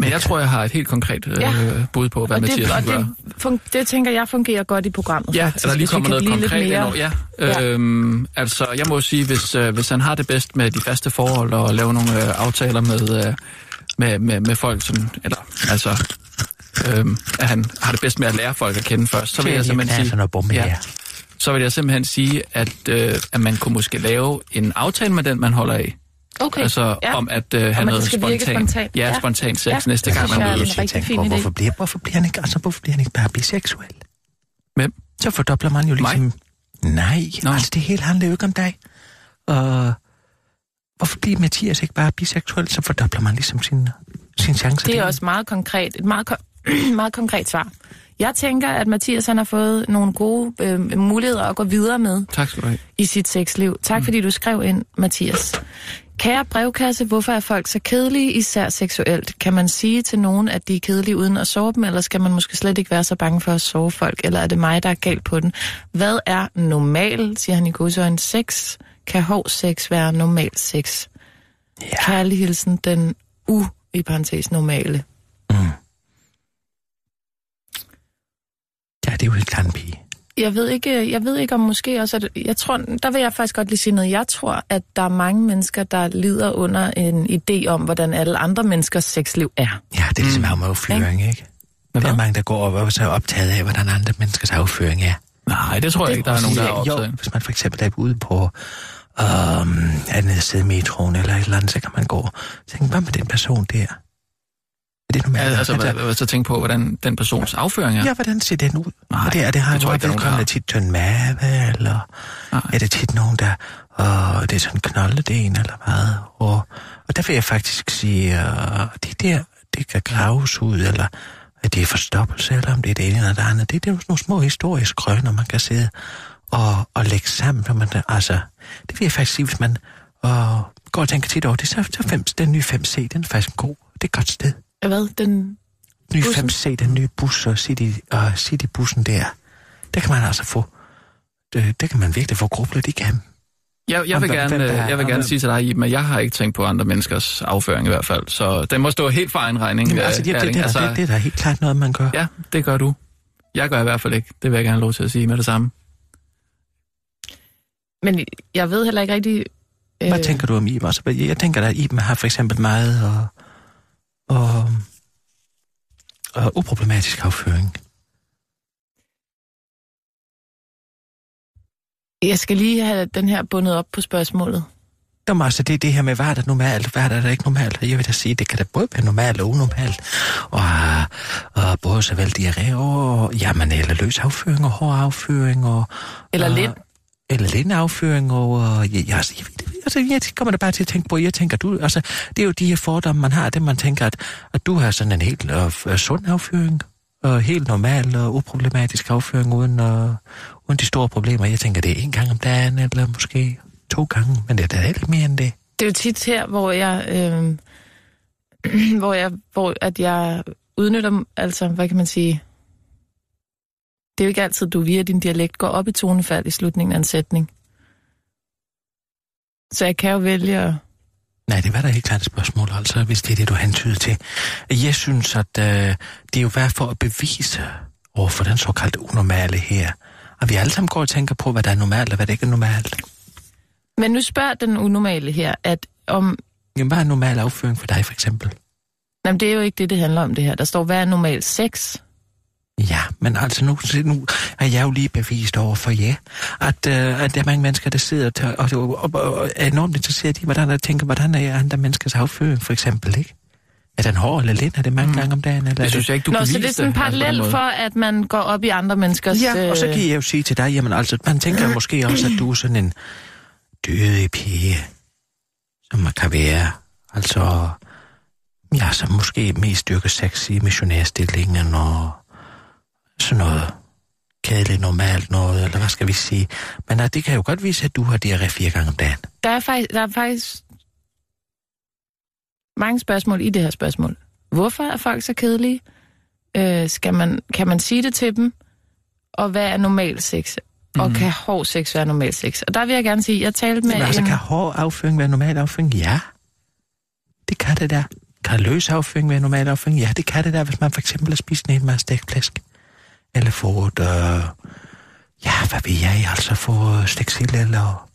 Men jeg tror, jeg har et helt konkret øh, Ja. bud på, hvad og Mathias det, og det, fun- det tænker jeg fungerer godt i programmet. Ja, faktisk, der lige vi kommer noget konkret mere-. Ja. Ja. Øhm, altså, jeg må sige, hvis, øh, hvis han har det bedst med de faste forhold og lave nogle øh, aftaler med, øh, med, med, med folk, som, eller altså, øhm, at han har det bedst med at lære folk at kende først, så vil jeg simpelthen sige, noget bombe Ja. ja. så vil jeg simpelthen sige, at, øh, at man kunne måske lave en aftale med den, man holder af. Okay, Altså ja. om at øh, noget skal virke spontant. Ja, Ja. spontant sex Ja. næste gang, man jeg er mødes. rigtig fin idé. Hvorfor bliver, hvorfor bliver han ikke, altså, hvorfor bliver han ikke bare biseksuel? Hvem? Så fordobler man jo Mig? ligesom... Nej, Nå. altså det hele handler jo ikke om dig. Og hvorfor bliver Mathias ikke bare biseksuel, så fordobler man ligesom sin, sin chance. Det er også meget konkret, et meget, ko- meget konkret svar. Jeg tænker, at Mathias han har fået nogle gode øh, muligheder at gå videre med Tak skal du have. i sit sexliv. Tak mm. fordi du skrev ind, Mathias. Kære brevkasse, hvorfor er folk så kedelige, især seksuelt? Kan man sige til nogen, at de er kedelige uden at sove dem, eller skal man måske slet ikke være så bange for at sove folk, eller er det mig, der er galt på den? Hvad er normal, siger han i godsøjne, sex? Kan hård sex være normal sex? Ja. Kærlig hilsen, den u, i parentes, normale. Mm. Ja, det er jo helt klart en pige. Jeg ved ikke, jeg ved ikke om måske også, at jeg tror, der vil jeg faktisk godt lige sige noget. Jeg tror, at der er mange mennesker, der lider under en idé om, hvordan alle andre menneskers sexliv er. Ja, det er ligesom mm. afføring, ikke? Hvad Der er mange, der går op og er så optaget af, hvordan andre menneskers afføring er. Nej, det tror jeg ikke, der er nogen, der er jo, optaget. hvis man for eksempel er ude på um, andet side metroen eller et eller andet, så kan man gå og tænke, hvad med den person der? Er det normalt? Ja, altså, hvad, hvad, så tænk på, hvordan den persons afføring er. Ja, hvordan ser den ud? Nej, og det, er det er nogen, der vedkommende tit tynd mave, eller Nej. er det tit nogen, der... Og det er sådan knoldeden, eller hvad? Og, og der vil jeg faktisk sige, uh, det der, det kan graves ud, eller at det er forstoppelse, eller om det er det ene eller det andet. Det, det er jo nogle små historiske krøner, man kan sidde og, og lægge sammen. Når man, altså, det vil jeg faktisk sige, hvis man og går og tænker tit over det, så, så fem, den nye 5C, den er faktisk god. Det er et godt sted. Hvad? Den... Nye Bussen? 5C, den nye bus og City, og City-bussen der, der kan man altså få, det, det kan man virkelig få grublet igennem. Jeg, jeg vil gerne, der er- jeg vil gerne sige til dig, Iben, at jeg har ikke tænkt på andre menneskers afføring i hvert fald. Så den må stå helt for egen regning. Jamen, øh, altså, det, det, det, det, det, det er da helt klart noget, man gør. Ja, det gør du. Jeg gør i hvert fald ikke. Det vil jeg gerne have lov til at sige med det samme. Men jeg ved heller ikke rigtig... Øh, Hvad tænker du om Iben? Altså, jeg tænker at Iben har for eksempel meget og, og, og uproblematisk afføring. Jeg skal lige have den her bundet op på spørgsmålet. Jamen, altså, det er det her med, hvad er der normalt, hvad er der, der ikke normalt? Jeg vil da sige, det kan da både være normalt og unormalt. Og, og både såvel diarré og, jamen, eller løs afføring og hård afføring og... Eller og, lind. Eller den og... og ja, ja, altså, jeg, ved det- altså, jeg kommer da bare til at tænke på, jeg tænker, du... Altså, det er jo de her fordomme, man har, det man tænker, at, at du har sådan en helt uh, sund afføring, og helt normal og uproblematisk afføring, uden, uh, uden de store problemer. Jeg tænker, det er en gang om dagen, eller måske to gange, men det er da ikke mere end det. Det er jo tit her, hvor jeg... Øh, hvor jeg... Hvor at jeg udnytter... Altså, hvad kan man sige... Det er jo ikke altid, du via din dialekt går op i tonefald i slutningen af en sætning. Så jeg kan jo vælge at... Nej, det var da helt klart et spørgsmål, altså, hvis det er det, du hentyder til. Jeg synes, at øh, det er jo værd for at bevise over for den såkaldte unormale her. Og vi alle sammen går og tænker på, hvad der er normalt og hvad der ikke er normalt. Men nu spørger den unormale her, at om... Jamen, hvad er normal afføring for dig, for eksempel? Jamen, det er jo ikke det, det handler om det her. Der står, hvad er normal sex? Ja, men altså nu, nu er jeg jo lige bevist over for jer, at, øh, at der er mange mennesker, der sidder og, og, og, og, og er enormt interesseret i, hvordan jeg tænker, hvordan er andre menneskers afføring, for eksempel, ikke? Er den hård eller lind? Er det mange Mm. gange om dagen? Eller er Det synes jeg ikke, du Nå, kan så vise det er sådan altså, parallel måde. for, at man går op i andre menneskers... Ja, og så øh, kan jeg jo sige til dig, jamen altså, man tænker måske også, at du er sådan en dødig pige, som man kan være. Altså, ja, som måske mest dyrker sex i missionærstillingen og sådan noget kedeligt normalt noget, eller hvad skal vi sige. Men at det kan jo godt vise, at du har diarré fire gange om dagen. Der er, faktisk, der er faktisk mange spørgsmål i det her spørgsmål. Hvorfor er folk så kedelige? Øh, skal man, kan man sige det til dem? Og hvad er normal sex? og mm. kan hård sex være normal sex. Og der vil jeg gerne sige, jeg talte med Men altså, en... kan hård afføring være normal afføring? Ja. Det kan det der. Kan løs afføring være normal afføring? Ja, det kan det der, hvis man for eksempel har spist en hel masse stegt flæsk. Eller fået, øh, ja, hvad ved jeg, altså få stegt sild eller...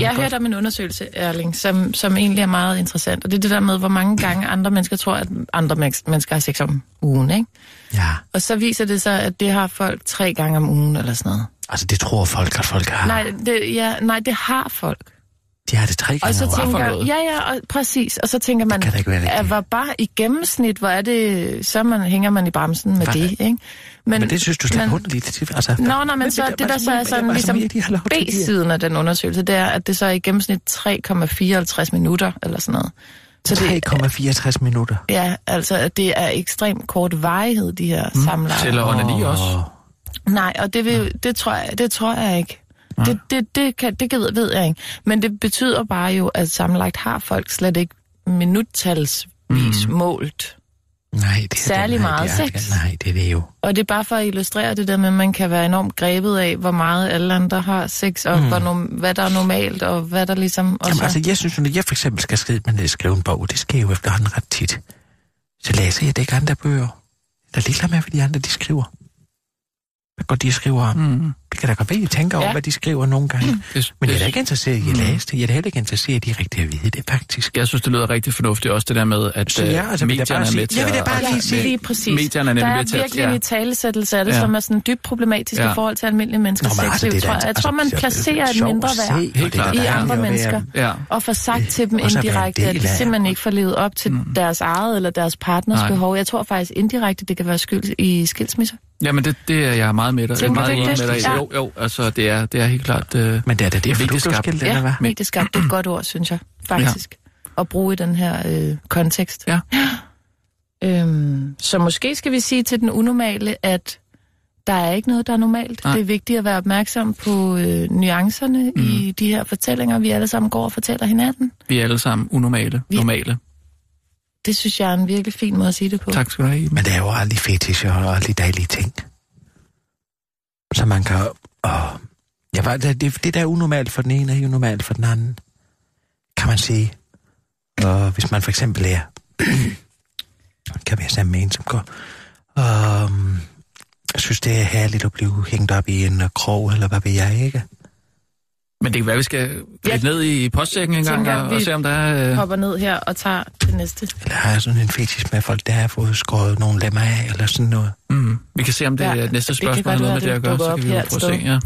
Jeg hørte om en undersøgelse, Erling, som, som egentlig er meget interessant. Og det er det der med, hvor mange gange andre mennesker tror, at andre men- mennesker har sex om ugen, ikke? Ja, Og så viser det sig, at det har folk tre gange om ugen eller sådan noget. altså det tror folk, at folk har. Nej, det, ja, nej, det har folk. De har det tre gange Og så tænker noget? ja, ja, og, præcis. Og så tænker man, kan da ikke være at hvor bare i gennemsnit, hvor er det, så man, hænger man i bremsen med Hvad? det, ikke? Men det synes du slet men- underligt. Altså, Nå, nej, men så det, der så er sådan ligesom B-siden af den undersøgelse, det er, at det så er i gennemsnit 3,54 minutter, eller sådan noget. Så det, 3,64 minutter. ja, altså, at det er ekstremt kort varighed, de her mm. samlejer. Tæller onani også. Åh, Nej, og det, vil, det, tror jeg, det tror jeg ikke. Det, det, det, kan, det ved, ved jeg ikke. Men det betyder bare jo, at sammenlagt har folk slet ikke minuttalsvis mm. målt. Nej, det er Særlig det, nej, meget det er, sex. Nej, det er det jo. Og det er bare for at illustrere det der med, at man kan være enormt grebet af, hvor meget alle andre har sex, og mm. hvor, no- hvad der er normalt, og hvad der ligesom... Og Jamen, så, altså, jeg synes, jo, når jeg for eksempel skal skrive, men skrive en bog, det sker jo efterhånden ret tit. Så læser jeg det ikke andre bøger. Der er ligeglad med, hvad de andre de skriver. Hvad går de skriver om? Mm. Det kan da godt være, at I tænker over, Ja. hvad de skriver nogle gange. Det, Men jeg er da ikke interesseret i at læse det. Jeg er da heller ikke interesseret i rigtig at vide det, faktisk. Jeg synes, det lyder rigtig fornuftigt også, det der med, at Så øh, ja, altså, vil jeg medierne er sige- med til jeg vil da bare lige Ja, sige- lige præcis. Medierne er nemlig der er med til at- virkelig ja. en italesættelse af det, som er sådan dybt problematisk Ja. i forhold til almindelige menneskers altså, sexliv, det tror jeg. Jeg altså, tror, man er- placerer er et mindre værd i andre mennesker. Og få sagt til dem indirekte, at de simpelthen ikke får levet op til Mm. deres eget eller deres partners behov. Jeg tror faktisk indirekte, det kan være skyld i skilsmisser. Jamen, det, det er jeg meget med dig. Tænker meget du med dig. Ja. Jo, jo, altså, det er, det er helt klart... Øh, Men det er da derfor, du blev Medieskabt. skilt, eller Ja, hvad? medieskabt, det er et godt ord, synes jeg, faktisk. At bruge i den her øh, kontekst. Ja. Øhm, så måske skal vi sige til den unormale, at der er ikke noget, der er normalt. Nej. Det er vigtigt at være opmærksom på øh, nuancerne mm. i de her fortællinger, vi alle sammen går og fortæller hinanden. vi er alle sammen unormale. Vi- Normale. Det synes jeg er en virkelig fin måde at sige det på. Tak skal du have. Men det er jo aldrig fetischer og aldrig dejlige ting. Så man kan... Åh, ja, det, det, det der er unormalt for den ene, er jo normalt for den anden. Kan man sige. Og hvis man for eksempel er... kan være sammen med en, som går... Um, jeg synes, det er herligt at blive hængt op i en øh, krog, eller hvad ved jeg, ikke? Men det kan være, vi skal Ja. ned i postsækken en gang og, og se, om der er... Øh, Hopper ned her og tager det næste. Eller har jeg sådan en fetish med folk, der har fået skåret nogle lemmer af, eller sådan noget. mm, vi kan se, om det Ja, ja, næste spørgsmål har noget med det at gøre, så kan vi her jo prøve at se. Ja.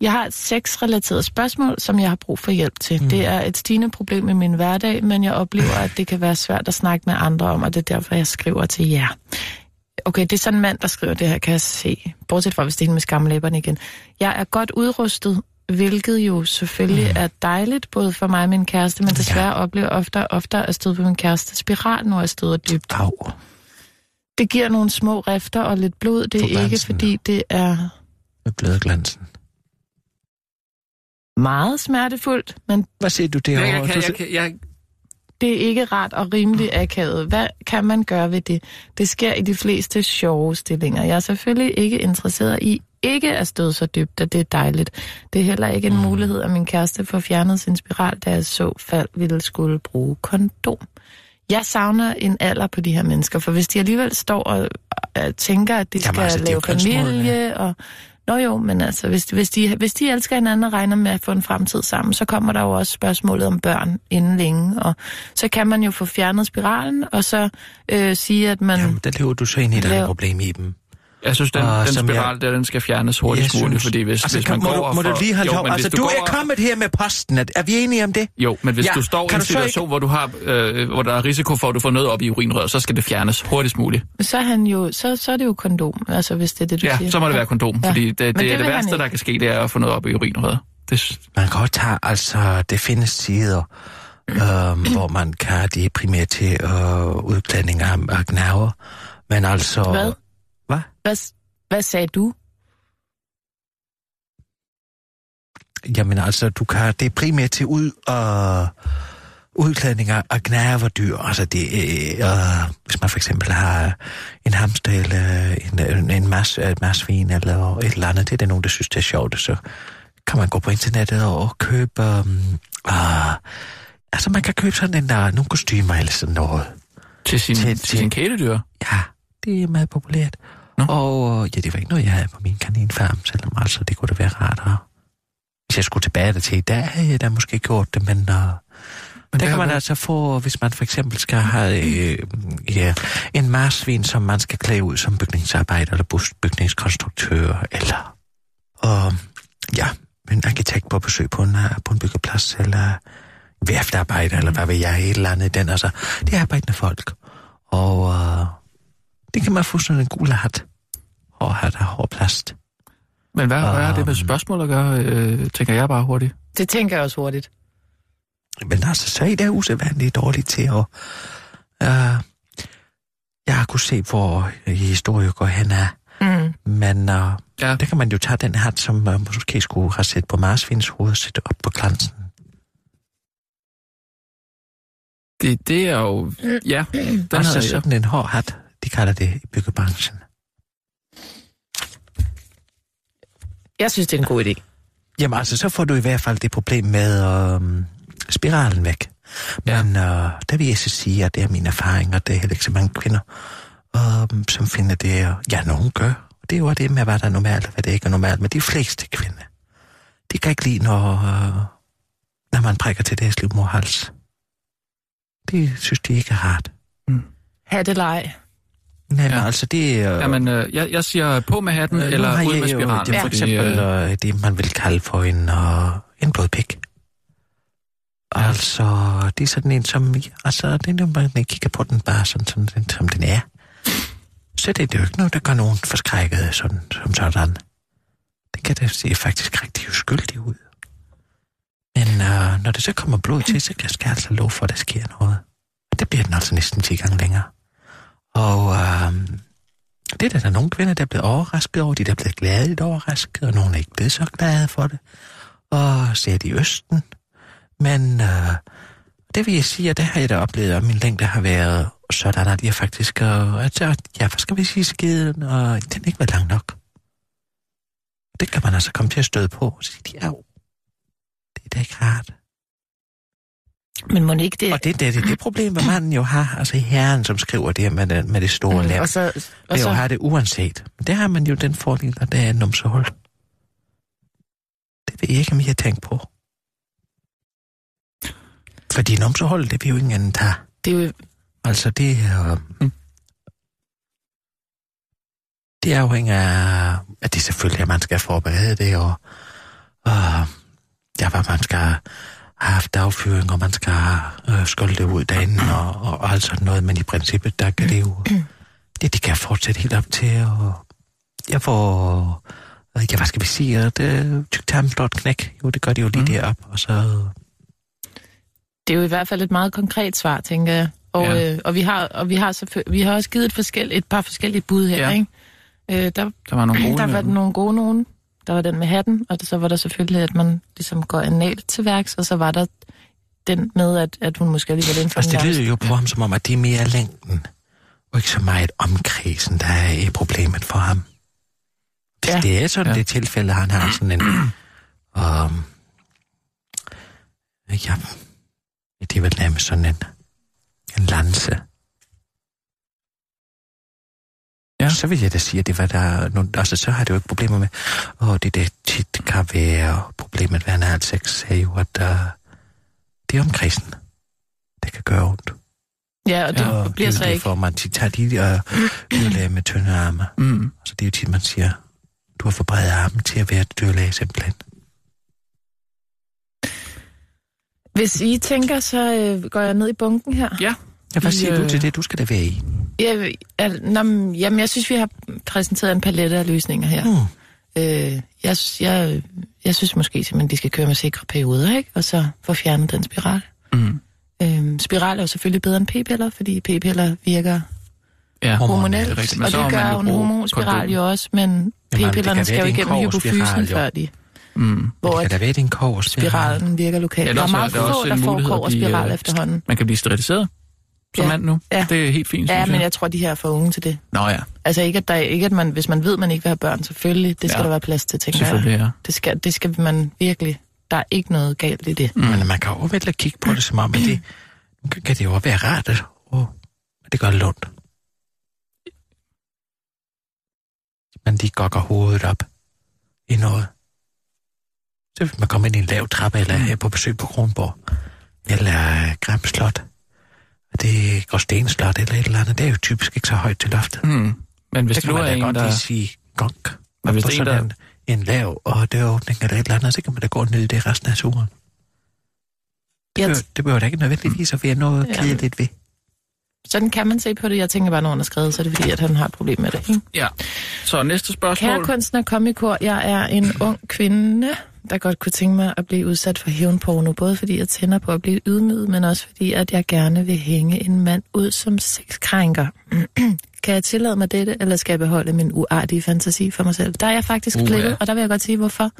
Jeg har et sexrelateret spørgsmål, som jeg har brug for hjælp til. Mm. Det er et stigende problem i min hverdag, men jeg oplever, at det kan være svært at snakke med andre om, og det er derfor, jeg skriver til jer. Okay, det er sådan en mand, der skriver det her, kan jeg se. Bortset fra, hvis det er hende med skamlæberne igen. Jeg er godt udrustet, hvilket jo selvfølgelig mm. er dejligt, både for mig og min kæreste, men desværre ja. oplever og oftere at støde på min kæreste spiral, når jeg støder dybt. Au. Det giver nogle små rifter og lidt blod. Det er ikke, fordi det er Med blødglansen. meget smertefuldt, men Hvad siger du derovre? jeg, kan, jeg, kan, jeg, Det er ikke ret og rimelig akavet. Hvad kan man gøre ved det? Det sker i de fleste sjove stillinger. Jeg er selvfølgelig ikke interesseret i ikke at støde så dybt, at det er dejligt. Det er heller ikke en mulighed, at min kæreste får fjernet sin spiral, da jeg så fald ville skulle bruge kondom. Jeg savner en alder på de her mennesker, for hvis de alligevel står og øh, tænker, at de Jamen, skal altså, er lave familie, og Nå jo, men altså, hvis, hvis, de, hvis de elsker hinanden og regner med at få en fremtid sammen, så kommer der jo også spørgsmålet om børn inden længe, og så kan man jo få fjernet spiralen, og så øh, sige, at man... Jamen, der lever du så ind i et problem i dem. Jeg synes, den, Og den spiral der, den skal fjernes hurtigst Jeg muligt, synes- fordi hvis, altså, hvis kan- man må går du, må du får- lige holde jo, Altså, du, går er kommet her med posten. Er, er vi enige om det? Jo, men hvis Ja, du står i en du situation, hvor, du har, øh, hvor der er risiko for, at du får noget op i urinrøret, så skal det fjernes hurtigst muligt. Så er, han jo, så, så er det jo kondom, altså hvis det er det, du Ja, siger. så må det være kondom, Ja. fordi det, det, det er det værste, ikke. der kan ske, det er at få noget op i urinrøret. Det, Man kan godt tage, altså, det findes sider, øhm, hvor man kan, det er primært til øh, udklædning af, af. Men altså... Hvad? Hvad? Hvad, hvad sagde du? Jamen altså, du kan, det er primært til ud og udklædninger og gnaverdyr. Altså det, øh, øh, hvis man for eksempel har en hamster eller en, en, mas, et masvin eller et eller andet, det er der nogen, der synes, det er sjovt, så kan man gå på internettet og købe... Um, uh, altså man kan købe sådan en, der, nogle kostymer eller sådan noget. Til sin, Til- til, til- til sin kæledyr? Ja, det er meget populært. Nå. Og ja, det var ikke noget, jeg havde på min kaninfarm, selvom altså det kunne da være rart. Og hvis jeg skulle tilbage der til i dag, havde jeg da måske gjort det, men, uh, men der kan man hvad- altså få, hvis man for eksempel skal have øh, ja, en marsvin, som man skal klæde ud som bygningsarbejder eller bygningskonstruktør, eller og, ja, en arkitekt på besøg på en, øh, på en byggeplads, eller værftarbejder, eller hvad ved jeg, et eller andet den. Altså, det er arbejdende folk. Og uh, det kan man få sådan en gul hat. Og hat af hård plast. Men hvad, hvad er det med Um. spørgsmål at gøre, øh, tænker jeg bare hurtigt. Det tænker jeg også hurtigt. Men altså, så er det usædvanligt dårligt til at... Uh, jeg har kunnet se, hvor historien går hen af. Mm. Men uh, Ja. der kan man jo tage den hat, som uh, måske skulle have set på marsvins hoved og sætte op på glansen. Det, det er jo... Ja, den altså havde jeg. sådan en hård hat, de kalder det i byggebranchen. Jeg synes, det er en god idé. Jamen altså, så får du i hvert fald det problem med øh, spiralen væk. Ja. Men øh, der vil jeg så sige, at det er min erfaring, og det er heller ikke så mange kvinder, øh, som finder det, ja, nogen gør. Det er jo det med, hvad der er normalt, og hvad der ikke er normalt, men de fleste kvinder, de kan ikke lide, når, øh, når man prikker til deres livmorhals. Det synes de ikke er rart. Hattelej. Nej, men Ja. altså, det er... Jamen, øh, jeg, jeg siger på med hatten, Øh, eller ud med spiralen. Det er for fordi, eksempel øh, øh, det, man vil kalde for en, øh, en blodpik. Ja. Altså, det er sådan en, som... Altså, det er når man kigger på den bare sådan, sådan den, som den er. Så det er det jo ikke noget, der gør nogen forskrækket sådan, som sådan. Det kan da se faktisk rigtig uskyldig ud. Men øh, når det så kommer blod til, så skal jeg altså love for, at der sker noget. Og det bliver den altså næsten 10 gange længere. Og øh, det er der, der er nogle kvinder, der er blevet overrasket over, de der er blevet gladeligt overrasket, og nogle er ikke blevet så glade for det. Og ser de i Østen. Men øh, det vil jeg sige, at det har jeg da oplevet, og min længde har været sådan, at jeg faktisk, øh, at, ja, hvad skal vi sige, skiden, og den ikke var lang nok. Det kan man altså komme til at støde på, og sige, ja, det er da ikke rart. Men må ikke det... Og det, det, det, det problem, hvad manden jo har, altså herren, som skriver det her med det, med det store Mm, og så, det og er jo så, have det uanset. Men det har man jo den fordel, at det er et numsehul. Det ved jeg ikke, om I har tænkt på. Fordi numsehul, det vil jo ingen anden tage. det er jo, Altså, det er... Mm. Det afhænger af, at det selvfølgelig, at man skal forberede det, og, og ja, hvad man skal have haft affyring, og man skal have øh, skålet det ud derinde, og, og, og alt sådan noget, men i princippet, der kan det jo, det, det kan fortsætte helt op til, og jeg får, ja, hvad skal vi sige, at øh, tyktarmen slår et knæk, jo, det gør det jo lige Mm. derop, og så, det er jo i hvert fald et meget konkret svar, tænker jeg. Og, Ja. øh, og, vi, har, og vi, har selvfø- vi har også givet et, forskel, et par forskellige bud her, Ja. ikke? Øh, der, Der var nogle gode der var nogle gode nogen. Der var den med hatten, og så var der selvfølgelig, at man ligesom går analt til værks, og så var der den med, at, at hun måske alligevel for Altså, det lyder jo på ham som om, at det er mere længden, og ikke så meget omkredsen, der er i problemet for ham. Hvis Ja. det er sådan Ja. det tilfælde, han har sådan en... Um, ja, det er vel nærmest sådan en, en lanse. Ja. Så vil jeg da sige, at det var der... Nogle, altså, så har det jo ikke problemer med... Og det der tit kan være problemet ved anal sex, er jo, at uh, det er omkredsen, det kan gøre ondt. Ja, og det Ja, Og bliver så er ikke. derfor, man tit tager de uh, dyrlæger med tynde arme. Mm. Altså, det er jo tit, man siger, du har for brede arme til at være dyrlæge simpelthen. Hvis I tænker, så øh, går jeg ned i bunken her. Ja, Ja, hvad siger du øh, til det? Du skal da være i. Jeg, jeg, nå, men, jamen, jeg synes, vi har præsenteret en palette af løsninger her. Hmm. Øh, jeg, jeg, jeg synes måske simpelthen, de skal køre med sikre perioder, ikke? Og så få fjernet den spiral. Mm. Øh, spiral er jo selvfølgelig bedre end p-piller, fordi p-piller virker Ja, hormonelt, det er rigtigt. Men og det gør jo en hormonspiral kondom. jo også, men det p-pillerne skal jo det er en igennem hypofysen, før de... Mm. hvor det kan da være, din kår spiralen virker lokalt. Ja, der er meget er få, der en får kår og spiral øh, efterhånden. Man kan blive steriliseret som Ja. mand nu. Ja. Det er helt fint, Ja, men jeg. jeg tror, de her er for unge til det. Nå ja, Altså ikke, at, der, ikke at man, hvis man ved, man ikke vil have børn, selvfølgelig, det skal Ja. der være plads til, tænker jeg. selvfølgelig, ja. Det skal, det skal man virkelig. Der er ikke noget galt i det. Mm. Men man kan jo vel kigge på det som om, at det kan- kan det jo være rart, at at det gør lidt ondt. Man lige gokker hovedet op i noget. Så hvis man kommer ind i en lav trappe, eller er på besøg på Kronborg, eller Gram Slot, det er Gråsten Slot, eller et eller andet, det er jo typisk ikke så højt til loftet. Mm. Men hvis det kan nu man er da en, godt der... lige sige gonk. Men hvis det er en, sådan der- en, en lav og døråbning eller et eller andet, så kan man da gå ned i det resten af turen. Det behøver, det behøver da ikke nødvendigvis at være noget Ja. kedeligt ved. Sådan kan man se på det. Jeg tænker bare, når han har skrevet, så er det fordi, at han har et problem med det. Ikke? Ja. Så næste spørgsmål. Kære kunstner, kom i kor. Jeg er en ung kvinde, der godt kunne tænke mig at blive udsat for hævnporno. Både fordi jeg tænder på at blive ydmyget, men også fordi, at jeg gerne vil hænge en mand ud som sexkrænker. kan jeg tillade mig dette, eller skal jeg beholde min uartige fantasi for mig selv? Der er jeg faktisk Uh, flettet, ja. og der vil jeg godt sige, hvorfor.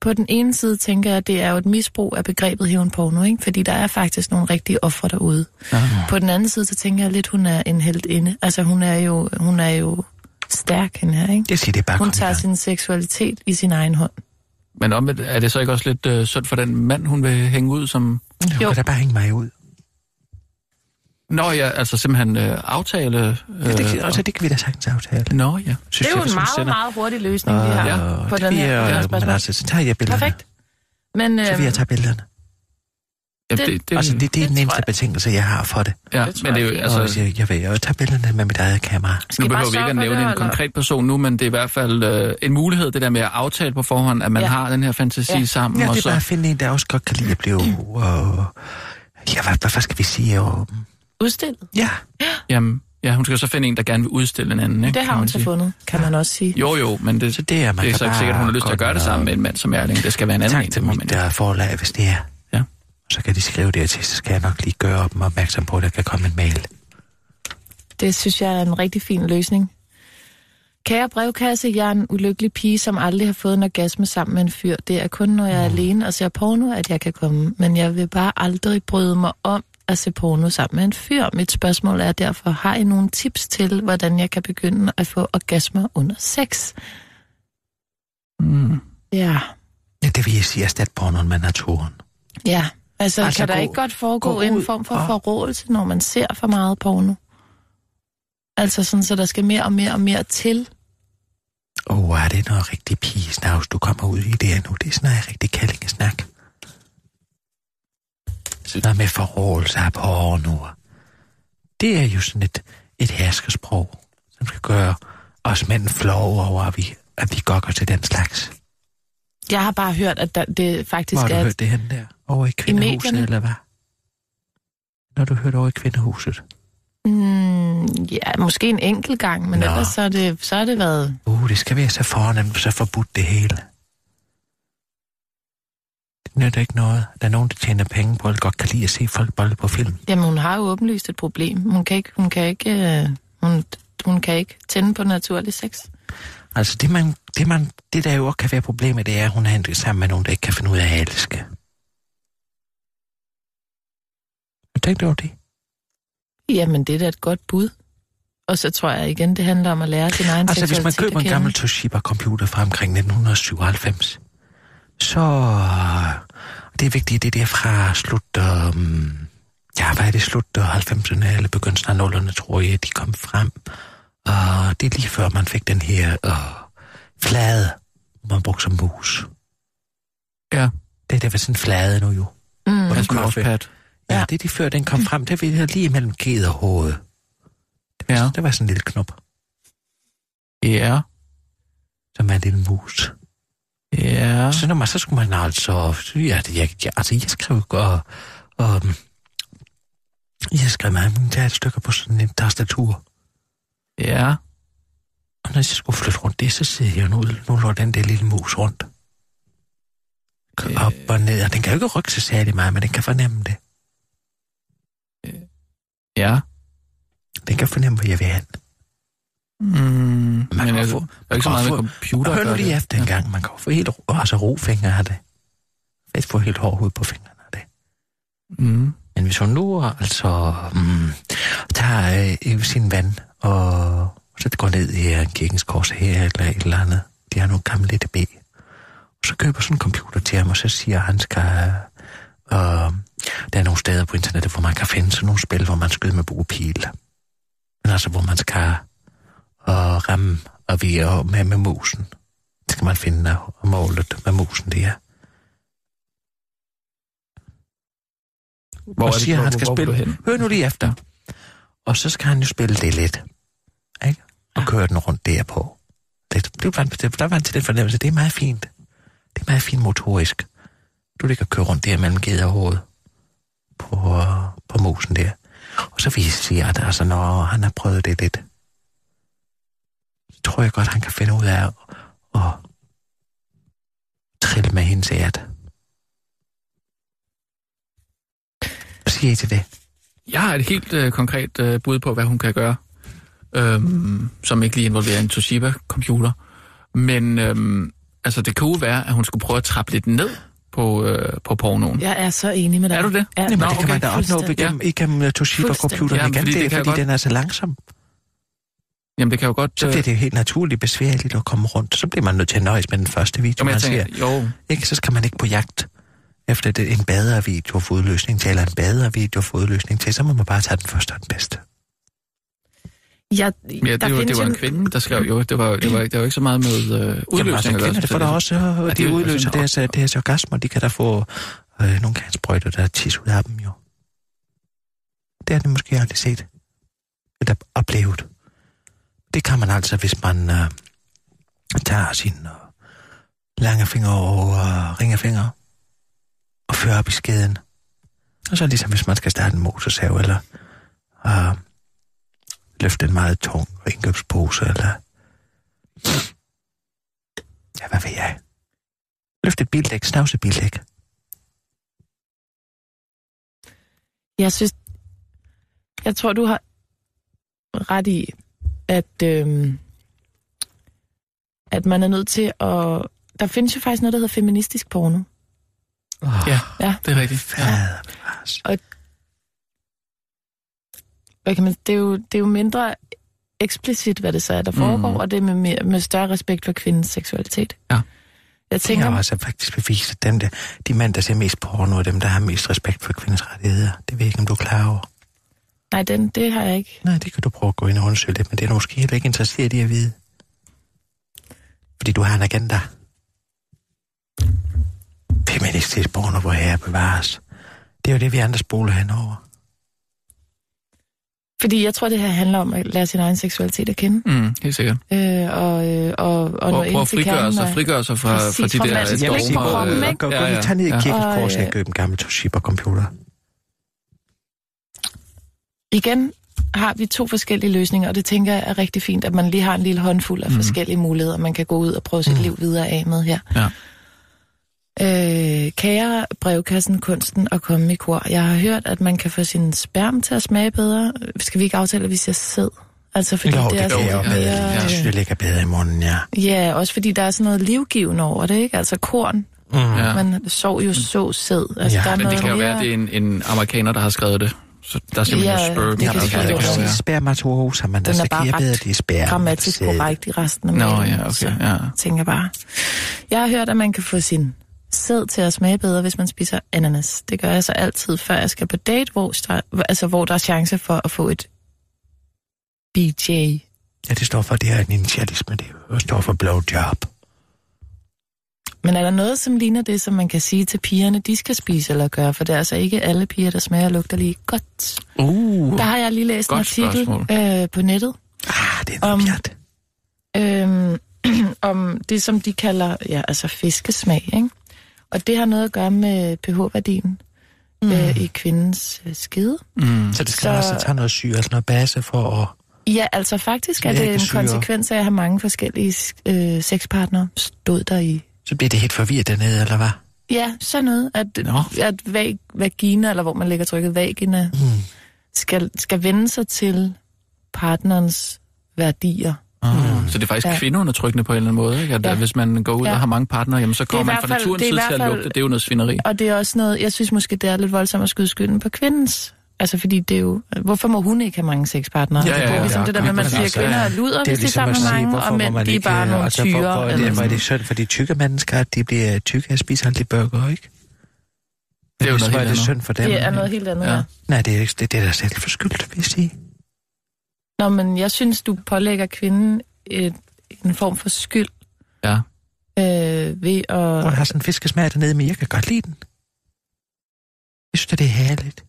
På den ene side tænker jeg, at det er jo et misbrug af begrebet hævnporno, ikke? fordi der er faktisk nogle rigtige ofre derude. Ja. På den anden side, så tænker jeg lidt, hun er en heldinde. Altså, hun er jo, hun er jo stærk, hende her, ikke? Jeg siger, det er bare Hun tager sin seksualitet i sin egen hånd. Men omvendt, er det så ikke også lidt øh, synd for den mand, hun vil hænge ud som... Hun Jo. kan da bare hænge mig ud. Nå ja, altså simpelthen øh, aftale... Øh, Ja, det, kan, altså, det kan vi da sagtens aftale. Nå ja. Synes Det er jo jeg, en hun meget, sender- meget hurtig løsning, vi har Ja, på det den her, på her Men spørgsmål. altså, så tager jeg billederne. Perfekt. Men Så vil øhm, jeg tage billederne. Ja det- det, det, Altså, det, det er det den eneste jeg. betingelse, jeg har for det. ja, det men det er jeg jo, altså, Altså, jeg, jeg vil jo tage billederne med mit eget kamera. skal nu behøver vi ikke at nævne det, en eller? konkret person nu, men det er i hvert fald øh, en mulighed, det der med at aftale på forhånd, at man Ja. har den her fantasi Ja. sammen. Ja, og det er så, bare at finde en, der også godt kan lide at blive... Og, ja, hvad, hvad skal vi sige? Og, Udstillet. ja, jamen, ja, hun skal så finde en, der gerne vil udstille en anden. Ikke, Det har kan hun man så fundet, kan man også sige. Jo, jo, men det, så det er, man det er så ikke sikkert, at hun har lyst til at gøre det sammen og- med en mand som Erling. Det skal være en anden Tak en, til det må mit ikke. der forlag, hvis det er. Så kan de skrive det til, så skal jeg nok lige gøre dem opmærksom på, at der kan komme en mail. Det synes jeg er en rigtig fin løsning. Kære brevkasse, jeg er en ulykkelig pige, som aldrig har fået en orgasme sammen med en fyr. Det er kun, når jeg er alene og ser porno, at jeg kan komme. Men jeg vil bare aldrig bryde mig om at se porno sammen med en fyr. Mit spørgsmål er derfor, har I nogle tips til, hvordan jeg kan begynde at få orgasmer under sex? Mm. Ja, Ja, det vil jeg sige, erstat pornoen med naturen. ja. Altså, Altså, kan der gå- ikke godt foregå gå en ud form for og- forrådelse, når man ser for meget porno? Altså sådan, så der skal mere og mere og mere til. Åh, oh, er det noget rigtig pigesnavs, du kommer ud i det nu? Det er sådan noget rigtig kællingesnak. Sådan noget med forrådelse af porno. Det er jo sådan et, et herskersprog, som skal gøre os mænd flove over, at vi, at vi gokker til den slags. Jeg har bare hørt, at der, det faktisk Hvor har du er... hørt det henne der? Over i kvindehuset, medierne? eller hvad? Når du hørte over i kvindehuset. Mm, ja, måske en enkelt gang, men Nå. ellers så er, det, så er det været... Uh, det skal være så foran, så forbudt det hele. Det nytter ikke noget. Der er nogen, der tjener penge på, eller godt kan lide at se folk bolde på film. Jamen, hun har jo åbenlyst et problem. Hun kan ikke, hun kan ikke, øh, hun, hun kan ikke tænde på naturlig sex. Altså, det, man, det, man, det der jo også kan være problemet, det er, at hun er sammen med nogen, der ikke kan finde ud af at elske. Har du tænkt over det? Jamen, det er da et godt bud. Og så tror jeg igen, det handler om at lære sin egen Altså, hvis man køber en gammel Toshiba-computer fra omkring 1997, så... Det er vigtigt, det er fra slut... Um, ja, hvad er det? Slut øh, 90'erne eller begyndelsen af 0'erne, tror jeg, de kom frem. Og det er lige før, man fik den her uh, flade, man brugte som mus. Ja, Det er der var sådan en flade nu jo. Mm. Hvordan en kunne jeg mousepad. Ja, Ja. det er de før, den kom frem. Det var lige mellem ged og hoved. Det var, Ja. det var sådan en lille knop, Ja, som er en lille mus. ja. Så, når man, så skulle man altså... Ja, det, jeg, jeg, altså, jeg skrev... Og, og, jeg skrev mange teaterstykker på sådan en tastatur. Ja, Og når jeg skulle flytte rundt det, så sidder jeg nu, nu lå den der lille mus rundt. Øh. Op og ned, og den kan jo ikke rykke sig særlig meget, men den kan fornemme det. ja. Den kan fornemme, hvor jeg vil hen. Mm, men kan jeg, jo der få- jo ikke så meget med computer Hør nu lige efter en gang. Man kan få helt altså ro fingre af det. Fedt få helt hård hud på fingrene af det. Mm. Men hvis hun nu altså mm, tager øh, sin vand og så går ned i en kirkens kors her eller et eller andet, de har nogle gamle EDB, og så køber sådan en computer til ham, og så siger han, skal, øh, der er nogle steder på internettet, hvor man kan finde sådan nogle spil, hvor man skyder med buepil. Men altså, hvor man skal øh, ramme og vi er med, med musen. Det skal man finde og målet med musen, det er. Hvor og er det, siger, hvor, han skal hvor, spille. Hvor, Hør nu lige efter. Og så skal han jo spille det lidt. Ikke? Og køre den rundt derpå. Det, det, det, det, der var til den fornemmelse, det er meget fint. Det er meget fint motorisk. Du ligger og kører rundt der mellem ged og hoved på, på musen der. Og så viser sig, at altså, når han har prøvet det lidt, så tror jeg godt, han kan finde ud af at, at trille med hendes ært. Hvad siger I til det? Jeg har et helt øh, konkret øh, bud på, hvad hun kan gøre, øhm, som ikke lige involverer en Toshiba-computer. Men øhm, altså, det kunne være, at hun skulle prøve at trappe lidt ned på, øh, på pornoen. Jeg er så enig med dig. Er du det? Ja, Jamen, Nå, det kan man da opnå igennem, igennem Toshiba-computeren Fuldstændig. igen, Jamen, fordi det er, det fordi den er så langsom. Jamen, det kan jo godt... Så øh, bliver det helt naturligt besværligt at komme rundt. Så bliver man nødt til at nøjes med den første video, jo, man jeg ser. tænker, jo, Ikke? Så skal man ikke på jagt efter det, en bedre video for udløsning til, eller en bedre video for udløsning til. Så må man bare tage den første og den bedste. Ja, ja, der det, var, det findes var jo- en kvinde, der skrev jo. Det var, det var, det var ikke så meget med øh, udløsning. Jamen, altså, kvinder, det får da selvfølgelig. også, Ja, øh, de er jo udløser deres, deres orgasmer. De kan da få øh, nogle kantsprøjter, der er tis ud af dem jo. Det har de måske aldrig set. Eller oplevet. Det kan man altså, hvis man øh, tager sin øh, lange finger og øh, ringefinger og føre op i skeden. Og så ligesom hvis man skal starte en motorsav, eller øh, løfte en meget tung indkøbspose, eller ja, hvad ved jeg? Løfte et bildæk, snavse bildæk. Jeg synes, jeg tror, du har ret i, at, Øh, at man er nødt til at... Der findes jo faktisk noget, der hedder feministisk porno. Oh, Ja, Ja. det er rigtigt. Ja. Bevares. Hvad kan man, det, er jo, det er jo mindre eksplicit, hvad det så er, der foregår, Mm. og det er med, mere, med større respekt for kvindens seksualitet. Ja. Jeg Det tænker, har også faktisk bevist, at dem der, de mænd, der ser mest porno, er dem, der har mest respekt for kvindens rettigheder. Det ved jeg ikke, om du er klar over. nej, den, det har jeg ikke. Nej, det kan du prøve at gå ind og undersøge lidt, men det er du måske heller ikke interesseret i at vide. Fordi du har en agenda. Feministisk porno, hvor her bevares. Det er jo det, vi andre spoler henover. Fordi jeg tror, det her handler om at lære sin egen seksualitet at kende. Mm, helt sikkert. Øh, og, øh, og, og nå Prøv, prøv ind at frigøre sig, frigøre sig fra, Præcis, fra de der Dogmer, gå, øh, gå, ja, gå, ja, tag ned i kirkens Og, kors øh, og køb en gammel Toshiba-computer. Igen har vi to forskellige løsninger, og det tænker jeg er rigtig fint, at man lige har en lille håndfuld af mm. forskellige muligheder, man kan gå ud og prøve sit mm. liv videre af med her. Ja. Øh, kære brevkassen, kunsten og komme i kor. Jeg har hørt, at man kan få sin sperm til at smage bedre. Skal vi ikke aftale, at vi siger sæd? Altså fordi Jo, det, det er sådan jeg jo lidt bedre. mere... Jeg synes, det ligger bedre i munden, ja. Ja, også fordi der er sådan noget livgivende over det, ikke? Altså korn, Mm. Ja. man sov jo så sæd. Altså, Ja, der er Men noget det kan jo mere... være, at det er en, en amerikaner, der har skrevet det. Så der er simpelthen Ja, ja, sperm. det Ja, det kan godt jo være. sige spermatosa, men Den der er bare bedre, det er sperm. grammatisk korrekt i resten af Nå, mailen, ja, okay, ja. tænker bare. Jeg har hørt, at man kan få sin sæd til at smage bedre, hvis man spiser ananas. Det gør jeg så altid, før jeg skal på date, hvor der, altså, hvor der er chance for at få et BJ. Ja, det står for, det er en initialisme, det står for blowjob. Men er der noget, som ligner det, som man kan sige til pigerne, de skal spise eller gøre? For det er altså ikke alle piger, der smager og lugter lige godt. Uh, Der har jeg lige læst en artikel spørgsmål. øh, på nettet, Ah, det er Om- pjat. øhm, om det, som de kalder ja, altså fiskesmag. Ikke? Og det har noget at gøre med pH-værdien mm. øh, i kvindens øh, skede. mm. Så det skal så- så... også tage noget syre, altså noget base for at... Ja, altså faktisk er Det en syre. konsekvens af at have mange forskellige øh, sexpartnere stod der i. Så bliver det helt forvirret dernede, eller hvad? Ja, sådan noget, at, Nå. at vag, vagina, eller hvor man lægger trykket vagina, Mm. skal, skal vende sig til partnerens værdier Mm. Så det er faktisk Ja. ja. kvindeundertrykkende på en eller anden måde, ikke? At Ja. ja. hvis man går ud Ja. ja. og har mange partnere, jamen, så kommer man fra fald- naturens det er side til at lugte. Det er jo noget svineri. Og det er også noget, jeg synes måske, det er lidt voldsomt at skyde skylden på kvindens. Altså fordi det er jo, hvorfor må hun ikke have mange sexpartnere? Ja, Altså, ja, det er ja, ligesom ja. det der med, at man siger, altså, at kvinder er luder, hvis de er sammen med mange, og mænd, de er bare nogle altså, tyre. Hvor, hvor, eller det, er sådan. det synd for de tykke mennesker, at de bliver tykke og spiser aldrig burger, ikke? Det er jo noget helt det andet. synd for dem. Det er noget helt andet, ja. Ja. Nej, det er, det, det er da selv forskyldt, vil jeg sige. Nå, men jeg synes, du pålægger kvinden et, en form for skyld Ja. øh, ved Og at... har sådan en fiskesmag dernede, men jeg kan godt lide den. Jeg synes, at det er herligt.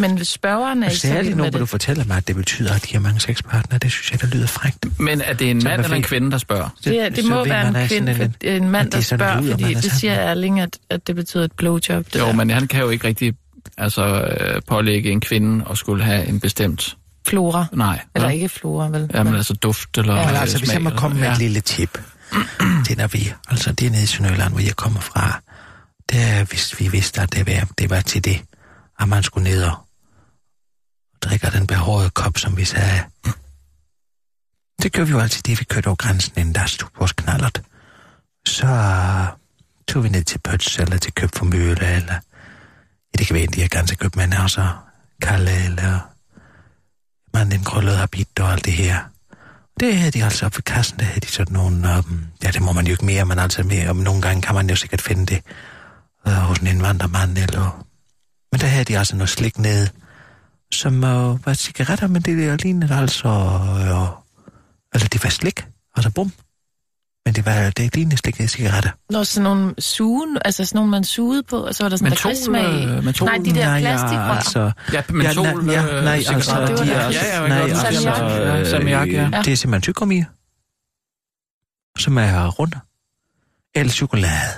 Men hvis spørgeren er Og ikke særligt nu, hvor du det. fortæller mig, at det betyder, at de har mange sexpartnere. Det synes jeg, der lyder frækt. Men er det en mand eller en kvinde, der spørger? Det, er, det så må være en at kvinde, for, en mand, at der det er spørger, luder, fordi det siger. Erling, at, at det betyder et blowjob. Det Jo, der. men han kan jo ikke rigtig altså, øh, pålægge en kvinde og skulle have en bestemt... Flora. Nej. Eller vel? ikke flora, vel? Jamen altså duft eller Ja. ja, Men altså, hvis jeg må smag, komme med ja. et lille tip til når vi, altså det er nede i Sønderjylland, hvor jeg kommer fra, det er, hvis vi vidste, at det var, det var til det, at man skulle ned og drikke den behårede kop, som vi sagde. Det gør vi jo altid, det vi kørte over grænsen, inden der stod vores knallert. Så tog vi ned til Pøts, eller til Køb for Mølle, eller ja, det kan være en af de her ganske købmænd, også Kalle, eller man en krøllet habit og alt det her. Det havde de altså op ved kassen, der havde de sådan nogle, um, ja det må man jo ikke mere, men altså mere, om nogle gange kan man jo sikkert finde det uh, hos en indvandrermand eller... Men der havde de altså noget slik nede, som uh, var cigaretter, men det der lignede altså, uh, altså det var slik, altså bum. Men det var, det lignede slik af cigaretter. Nå, sådan nogle sugen, altså sådan nogle, man sugede på, og så var der sådan Mentol, øh, mentol? Nej, de der Nej, plastikrør. ja, altså, Ja, mentol, ja, nej, ja, øh, nej, altså, det var de er, Ja, ja, jeg nej, altså, salmiak. Ja, salmiak, ja. Det er simpelthen tyggegummi, som er runde. Eller chokolade.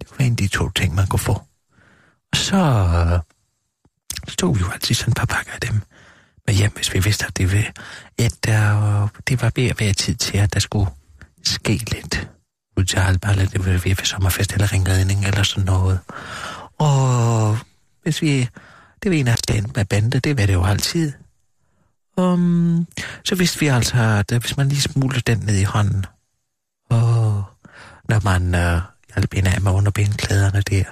Det være en af de to ting, man kunne få. Og så, øh, så tog vi jo altid sådan et par pakker af dem med hjem, hvis vi vidste, at det, var, at der, det var ved at være tid til, at der skulle ske lidt. Ud til Alballe, det var ved ved sommerfest eller ringredning eller sådan noget. Og hvis vi, det vil en af stand med bande, det vil det jo altid. Um, så vidste vi altså, at hvis man lige smuglede den ned i hånden, og når man øh, hjalp en af med underbenklæderne der,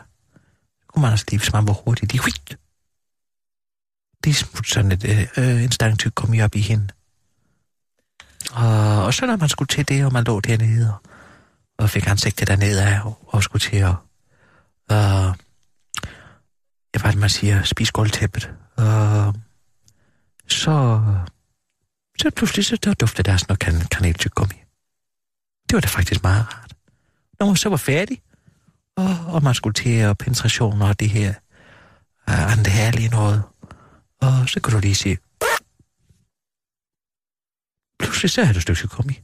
så kunne man altså lige, hvis man var hurtig, lige huit, lige smutte sådan et, øh, en stang tyk gummi op i hende. Og, og så når man skulle til det, og man lå dernede, og, og fik ansigtet dernede af, og, og skulle til at, øh, ja, hvad man siger, spise gulvtæppet, øh, så, så pludselig så der duftede der sådan noget kan, kaneltyggummi. Det var da faktisk meget rart. Når man så var færdig, og, og man skulle til at penetration og det her uh, andet herlige noget, og så kunne du lige sige, pludselig så havde du et stykke tyggegummi.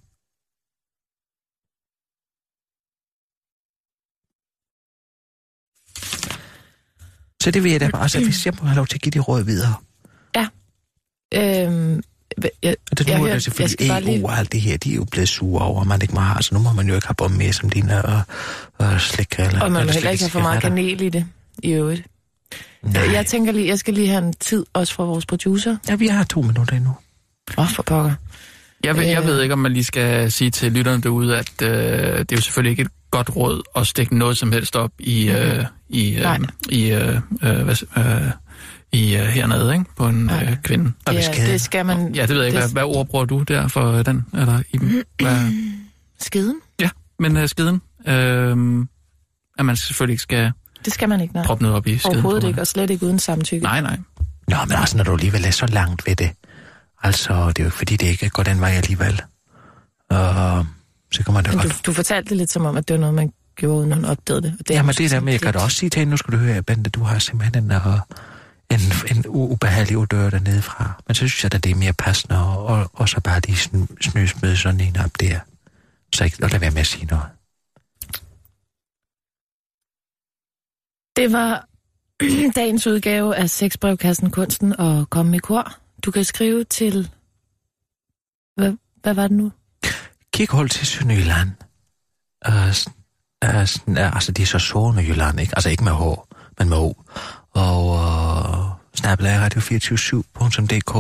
Så det vil jeg da bare, altså hvis jeg må have lov til at give det råd videre. Øhm, jeg, Og det jeg, nu er hørte- det selvfølgelig jeg EU lige- og alt det her, de er jo blevet sure over, at man ikke må have, altså nu må man jo ikke have bombe med, som dine og, og slik eller og man må eller heller ikke have for meget kanel i det, i øvrigt. Nej. Jeg tænker lige, jeg skal lige have en tid også fra vores producer. Ja, vi har to minutter endnu. Åh, oh, for pokker. Jeg ved, jeg Øh. ved ikke, om man lige skal sige til lytterne derude, at øh, det er jo selvfølgelig ikke et godt råd at stikke noget som helst op i, øh, i, øh, Nej. i, øh, øh, hvad, øh, i øh, hernede, ikke? På en Nej. øh, kvinde. Ja, skal- det skal man... Ja, det ved jeg ikke. Hvad, det- hvad ord bruger du der for den? Eller i? Hvad? Skiden? Men øh, skiden, øh, at man selvfølgelig ikke skal Det skal man ikke, nej. proppe noget op i skiden. Overhovedet ikke, og slet ikke uden samtykke. Nej, nej. Nå, men altså, når du alligevel er så langt ved det, altså, det er jo ikke, fordi det ikke går den vej alligevel. Og så kan man da Men du, godt... du fortalte det lidt som om, at det var noget, man gjorde, uden man opdagede det. Og det Jamen, det der med, jeg kan da også sige til hende, nu skal du høre, Bente, du har simpelthen en, uh, en, en ubehagelig odør dernede fra. Men så synes jeg, at det er mere passende, og, og, og så bare lige sn- snøsmøde sådan en op der. Så ikke, og lad være med at sige noget. Det var dagens udgave af Sexbrevkassen Kunsten og Komme i Kor. Du kan skrive til... Hvad, hvad var det nu? Kikhold til Sønderjylland. Uh, uh, uh, altså, det er så Sønderjylland, ikke? Altså, ikke med H, men med O. Og uh, snabelag radio247.dk.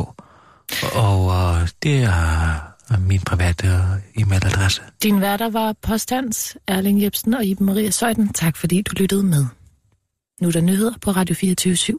Og uh, det er øh, min private øh, e-mailadresse. Din værter var Postans, Erling Jebsen og Iben Maria Søjden. Tak fordi du lyttede med. Nu er der nyheder på Radio 247.